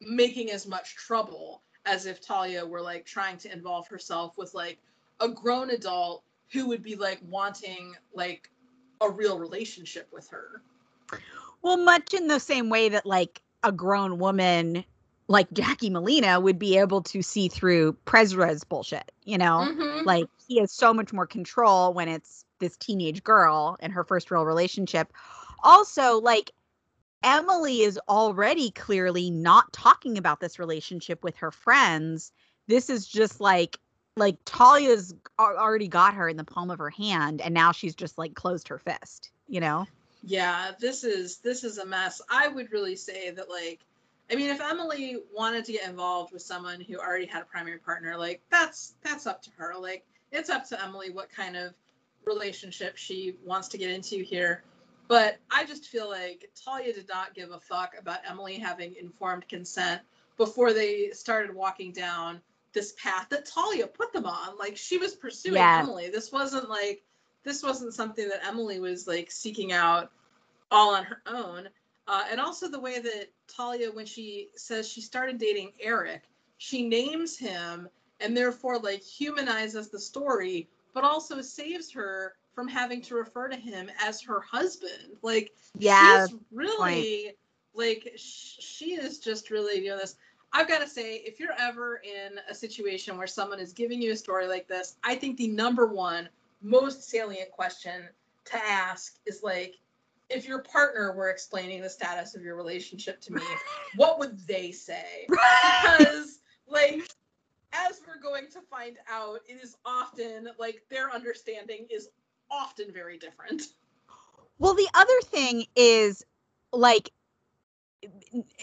making as much trouble as if Talia were like trying to involve herself with like a grown adult who would be like wanting like a real relationship with her. Well, much in the same way that like a grown woman like Jackie Molina would be able to see through Prezra's bullshit, you know? Mhm. Like he has so much more control when it's this teenage girl and her first real relationship. Also, like Emily is already clearly not talking about this relationship with her friends. This is just like like Talia's already got her in the palm of her hand and now she's just like closed her fist, you know? Yeah, this is this is a mess. I would really say that like I mean if Emily wanted to get involved with someone who already had a primary partner, like that's that's up to her. Like it's up to Emily what kind of relationship she wants to get into here. But I just feel like Talia did not give a fuck about Emily having informed consent before they started walking down this path that Talia put them on. Like she was pursuing Yes. Emily. This wasn't like this wasn't something that Emily was like seeking out all on her own. Uh, and also the way that Talia, when she says she started dating Eric, she names him and therefore like humanizes the story, but also saves her from having to refer to him as her husband. Like, Yeah. she's really like sh- she is just really doing this. I've got to say, if you're ever in a situation where someone is giving you a story like this, I think the number one most salient question to ask is like, if your partner were explaining the status of your relationship to me, what would they say? Because, like, as we're going to find out, it is often like their understanding is often very different. Well, the other thing is like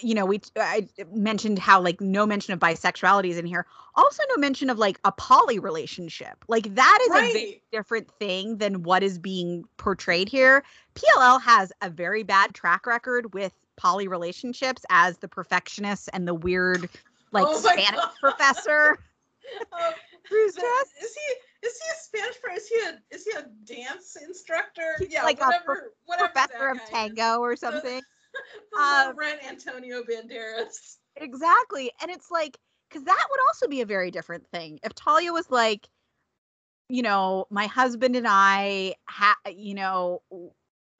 you know, we I mentioned how like no mention of bisexuality is in here. Also no mention of like a poly relationship. Like that is a very different thing than what is being portrayed here. PLL has a very bad track record with poly relationships as the perfectionist and the weird like Oh Spanish God. professor oh, who's Is he is he a Spanish pro? Is he a is he a dance instructor? He's yeah, like a whatever, whatever professor of guy is. tango or something. The Um, Laurent Antonio Banderas. Exactly. And it's like, because that would also be a very different thing. If Talia was like, you know, my husband and I, ha- you know,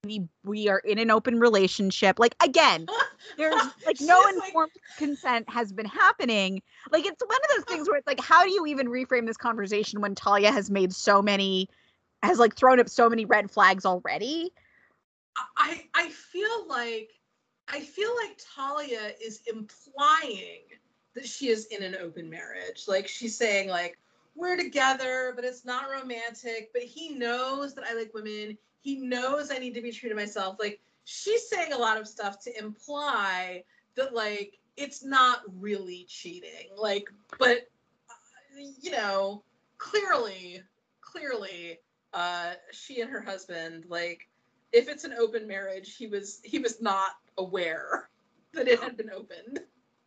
we we are in an open relationship. Like again, there's like no She's like- informed consent has been happening. Like it's one of those things where it's like, how do you even reframe this conversation when Talia has made so many, has like thrown up so many red flags already? I I feel like I feel like Talia is implying that she is in an open marriage. Like she's saying like we're together, but it's not romantic. But he knows that I like women. He knows I need to be true to myself. Like she's saying a lot of stuff to imply that like it's not really cheating. Like, but uh, you know, clearly, clearly, uh, she and her husband like if it's an open marriage, he was he was not aware that it had been opened.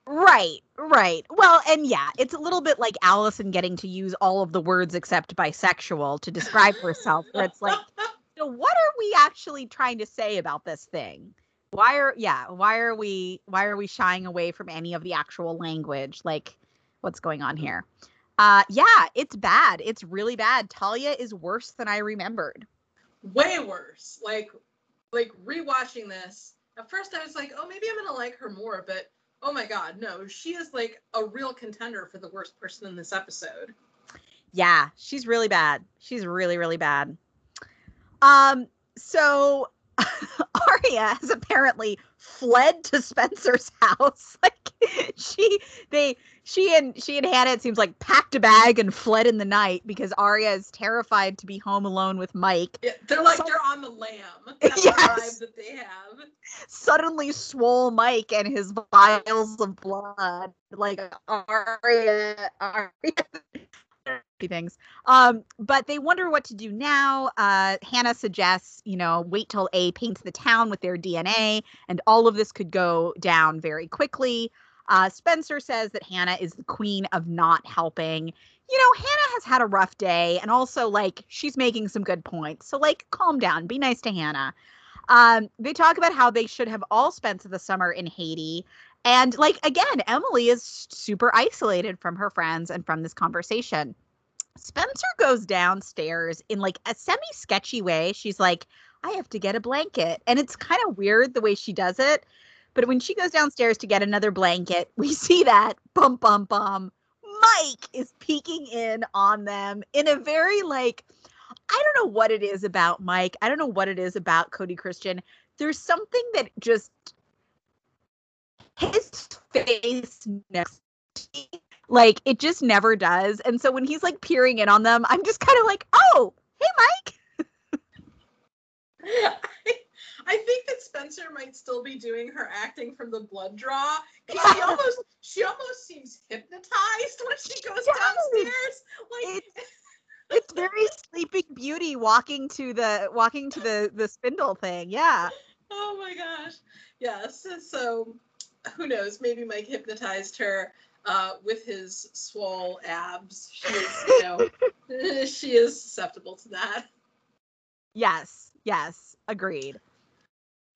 Right, right. Well, and yeah, it's a little bit like Alison getting to use all of the words except bisexual to describe herself. Where it's like, so what are we actually trying to say about this thing? Why are yeah, why are we why are we shying away from any of the actual language? Like, what's going on here? Uh yeah, it's bad. It's really bad. Talia is worse than I remembered. way worse. Like like rewatching this. At first I was like, "Oh, maybe I'm going to like her more," but oh my god, no. She is like a real contender for the worst person in this episode. Yeah, she's really bad. She's really, really bad. Um, so Aria has apparently fled to Spencer's house. Like she they she and she and Hanna, it seems like packed a bag and fled in the night because Aria is terrified to be home alone with Mike. Yeah, they're like So- they're on the lam. That's Yes. the that they have. Suddenly swole Mike and his vials of blood. Like Aria Aria things. Um, but they wonder what to do now. Uh, Hanna suggests, you know, wait till A paints the town with their DNA, and all of this could go down very quickly. Uh, Spencer says that Hanna is the queen of not helping. You know, Hanna has had a rough day, and also like she's making some good points. So like, calm down, be nice to Hanna. Um, they talk about how they should have all spent the summer in Haiti. And like again, Emily is super isolated from her friends and from this conversation. Spencer goes downstairs in like a semi sketchy way. She's like, I have to get a blanket. And it's kind of weird the way she does it. But when she goes downstairs to get another blanket, we see that bum bum bum. Mike is peeking in on them in a very like, I don't know what it is about Mike. I don't know what it is about Cody Christian. There's something that just his face next like it just never does. And so when he's like peering in on them, I'm just kind of like, oh, hey, Mike. I think that Spencer might still be doing her acting from the blood draw. She almost she almost seems hypnotized when she goes Yes. downstairs. Like It's very Sleeping Beauty walking to the walking to the the spindle thing. Yeah. Oh my gosh. Yes. So who knows? Maybe Mike hypnotized her uh, with his swole abs. She is, you know, she is susceptible to that. Yes. Yes. Agreed.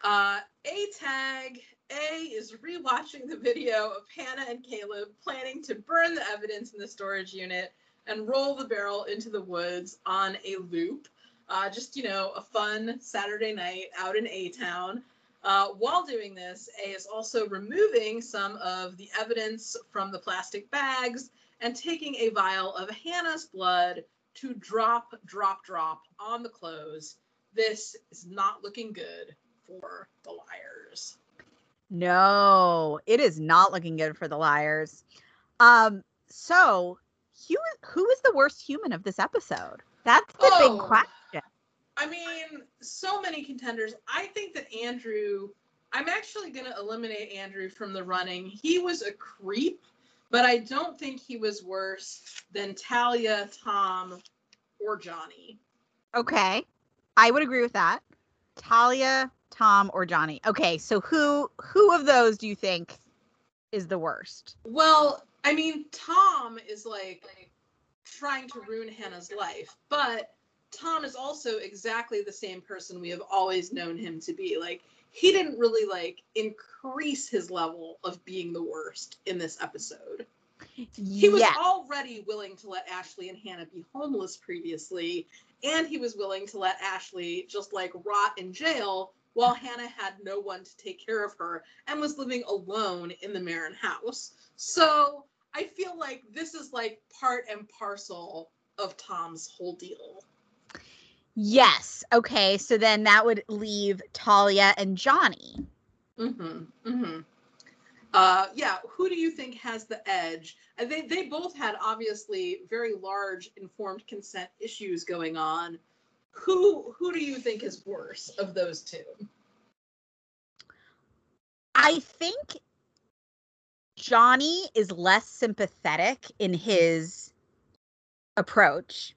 Uh, A tag A is rewatching the video of Hanna and Caleb planning to burn the evidence in the storage unit and roll the barrel into the woods on a loop. Uh, just, you know, a fun Saturday night out in A Town. Uh, while doing this, A is also removing some of the evidence from the plastic bags and taking a vial of Hanna's blood to drop, drop, drop on the clothes. This is not looking good for the liars. No, it is not looking good for the liars. Um, so who who is the worst human of this episode? That's the Oh. big question. I mean, so many contenders. I think that Andrew, I'm actually going to eliminate Andrew from the running. He was a creep, but I don't think he was worse than Talia, Tom, or Johnny. Okay. I would agree with that. Talia, Tom, or Johnny. Okay, so who who of those do you think is the worst? Well, I mean, Tom is like trying to ruin Hanna's life, but Tom is also exactly the same person we have always known him to be. Like, he didn't really like increase his level of being the worst in this episode. He was Yeah. already willing to let Ashley and Hanna be homeless previously, and he was willing to let Ashley just like rot in jail while Hanna had no one to take care of her and was living alone in the Marin house. So I feel like this is like part and parcel of Tom's whole deal. Yes. Okay, so then that would leave Talia and Johnny. Mm-hmm. Mm-hmm. Uh, yeah, who do you think has the edge? They they both had obviously very large informed consent issues going on. Who who do you think is worse of those two? I think Johnny is less sympathetic in his approach.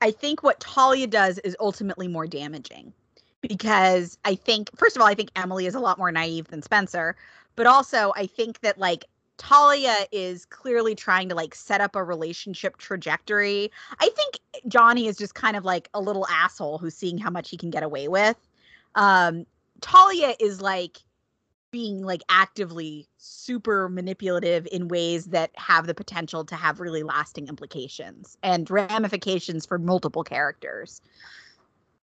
I think what Talia does is ultimately more damaging because I think, first of all, I think Emily is a lot more naive than Spencer, but also I think that like Talia is clearly trying to like set up a relationship trajectory. I think Johnny is just kind of like a little asshole who's seeing how much he can get away with. Um, Talia is like being like actively super manipulative in ways that have the potential to have really lasting implications and ramifications for multiple characters.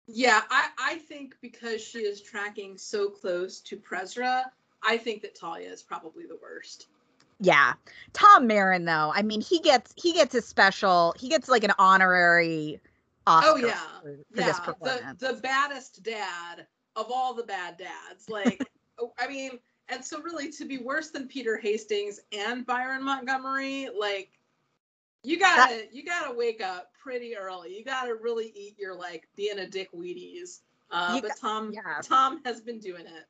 Yeah, I, I think because she is tracking so close to Prezra, I think that Talia is probably the worst. Yeah. Tom Marin though, I mean he gets he gets a special he gets like an honorary Oscar Oh, yeah. for, for yeah, this the, performance. the baddest dad of all the bad dads. Like, oh, I mean, and so really to be worse than Peter Hastings and Byron Montgomery, like, you gotta you gotta wake up pretty early. You gotta really eat your like being a dick Wheaties. Uh, but Tom yeah. Tom has been doing it.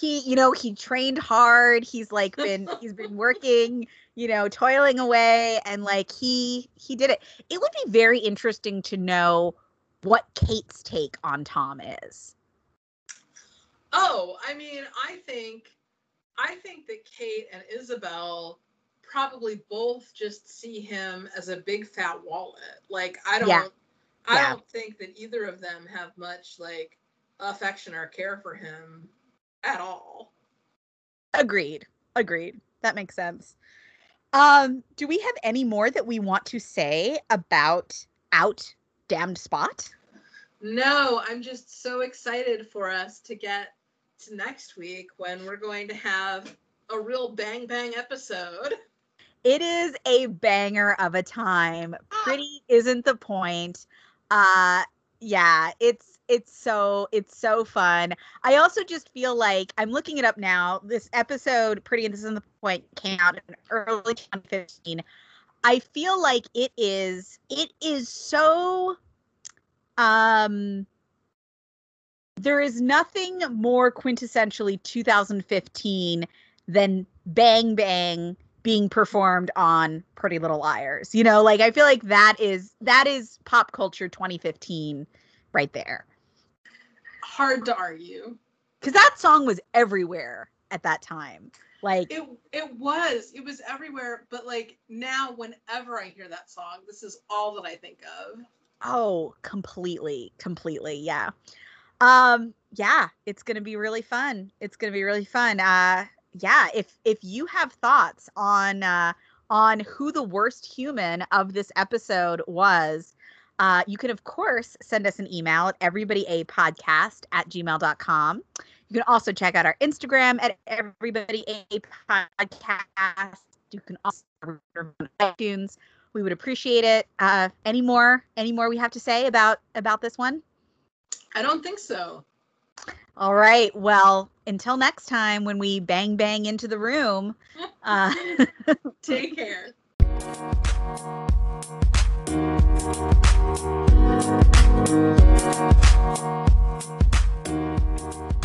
He you know he trained hard he's like been he's been working you know toiling away and like he he did it it would be very interesting to know what kate's take on tom is Oh, I mean, I think I think that Kate and Isabel probably both just see him as a big fat wallet. Like I don't Yeah. I Yeah. don't think that either of them have much like affection or care for him at all. agreed agreed that makes sense um do we have any more that we want to say about out damned spot No, I'm just so excited for us to get to next week when we're going to have a real bang bang episode. it is a banger of a time Ah. pretty isn't the point uh yeah it's it's so it's so fun i also just feel like i'm looking it up now this episode pretty and this isn't the point came out in early 2015 i feel like it is it is so um there is nothing more quintessentially 2015 than bang bang being performed on Pretty Little Liars. You know, like I feel like that is that is pop culture 2015 right there. Hard to argue. Cuz that song was everywhere at that time. Like It it was. It was everywhere. But like now, whenever I hear that song, this is all that I think of. oh, completely, completely. Yeah. Um, yeah, it's gonna be really fun. It's gonna be really fun. Uh, yeah, if if you have thoughts on uh, on who the worst human of this episode was, uh, you can of course send us an email at everybodyapodcast at gmail.com. You can also check out our Instagram at everybodyapodcast. You can also iTunes. We would appreciate it. Uh, any more? Any more we have to say about about this one? I don't think so. All right. Well, until next time when we bang bang into the room. Uh, Take care. Thank you.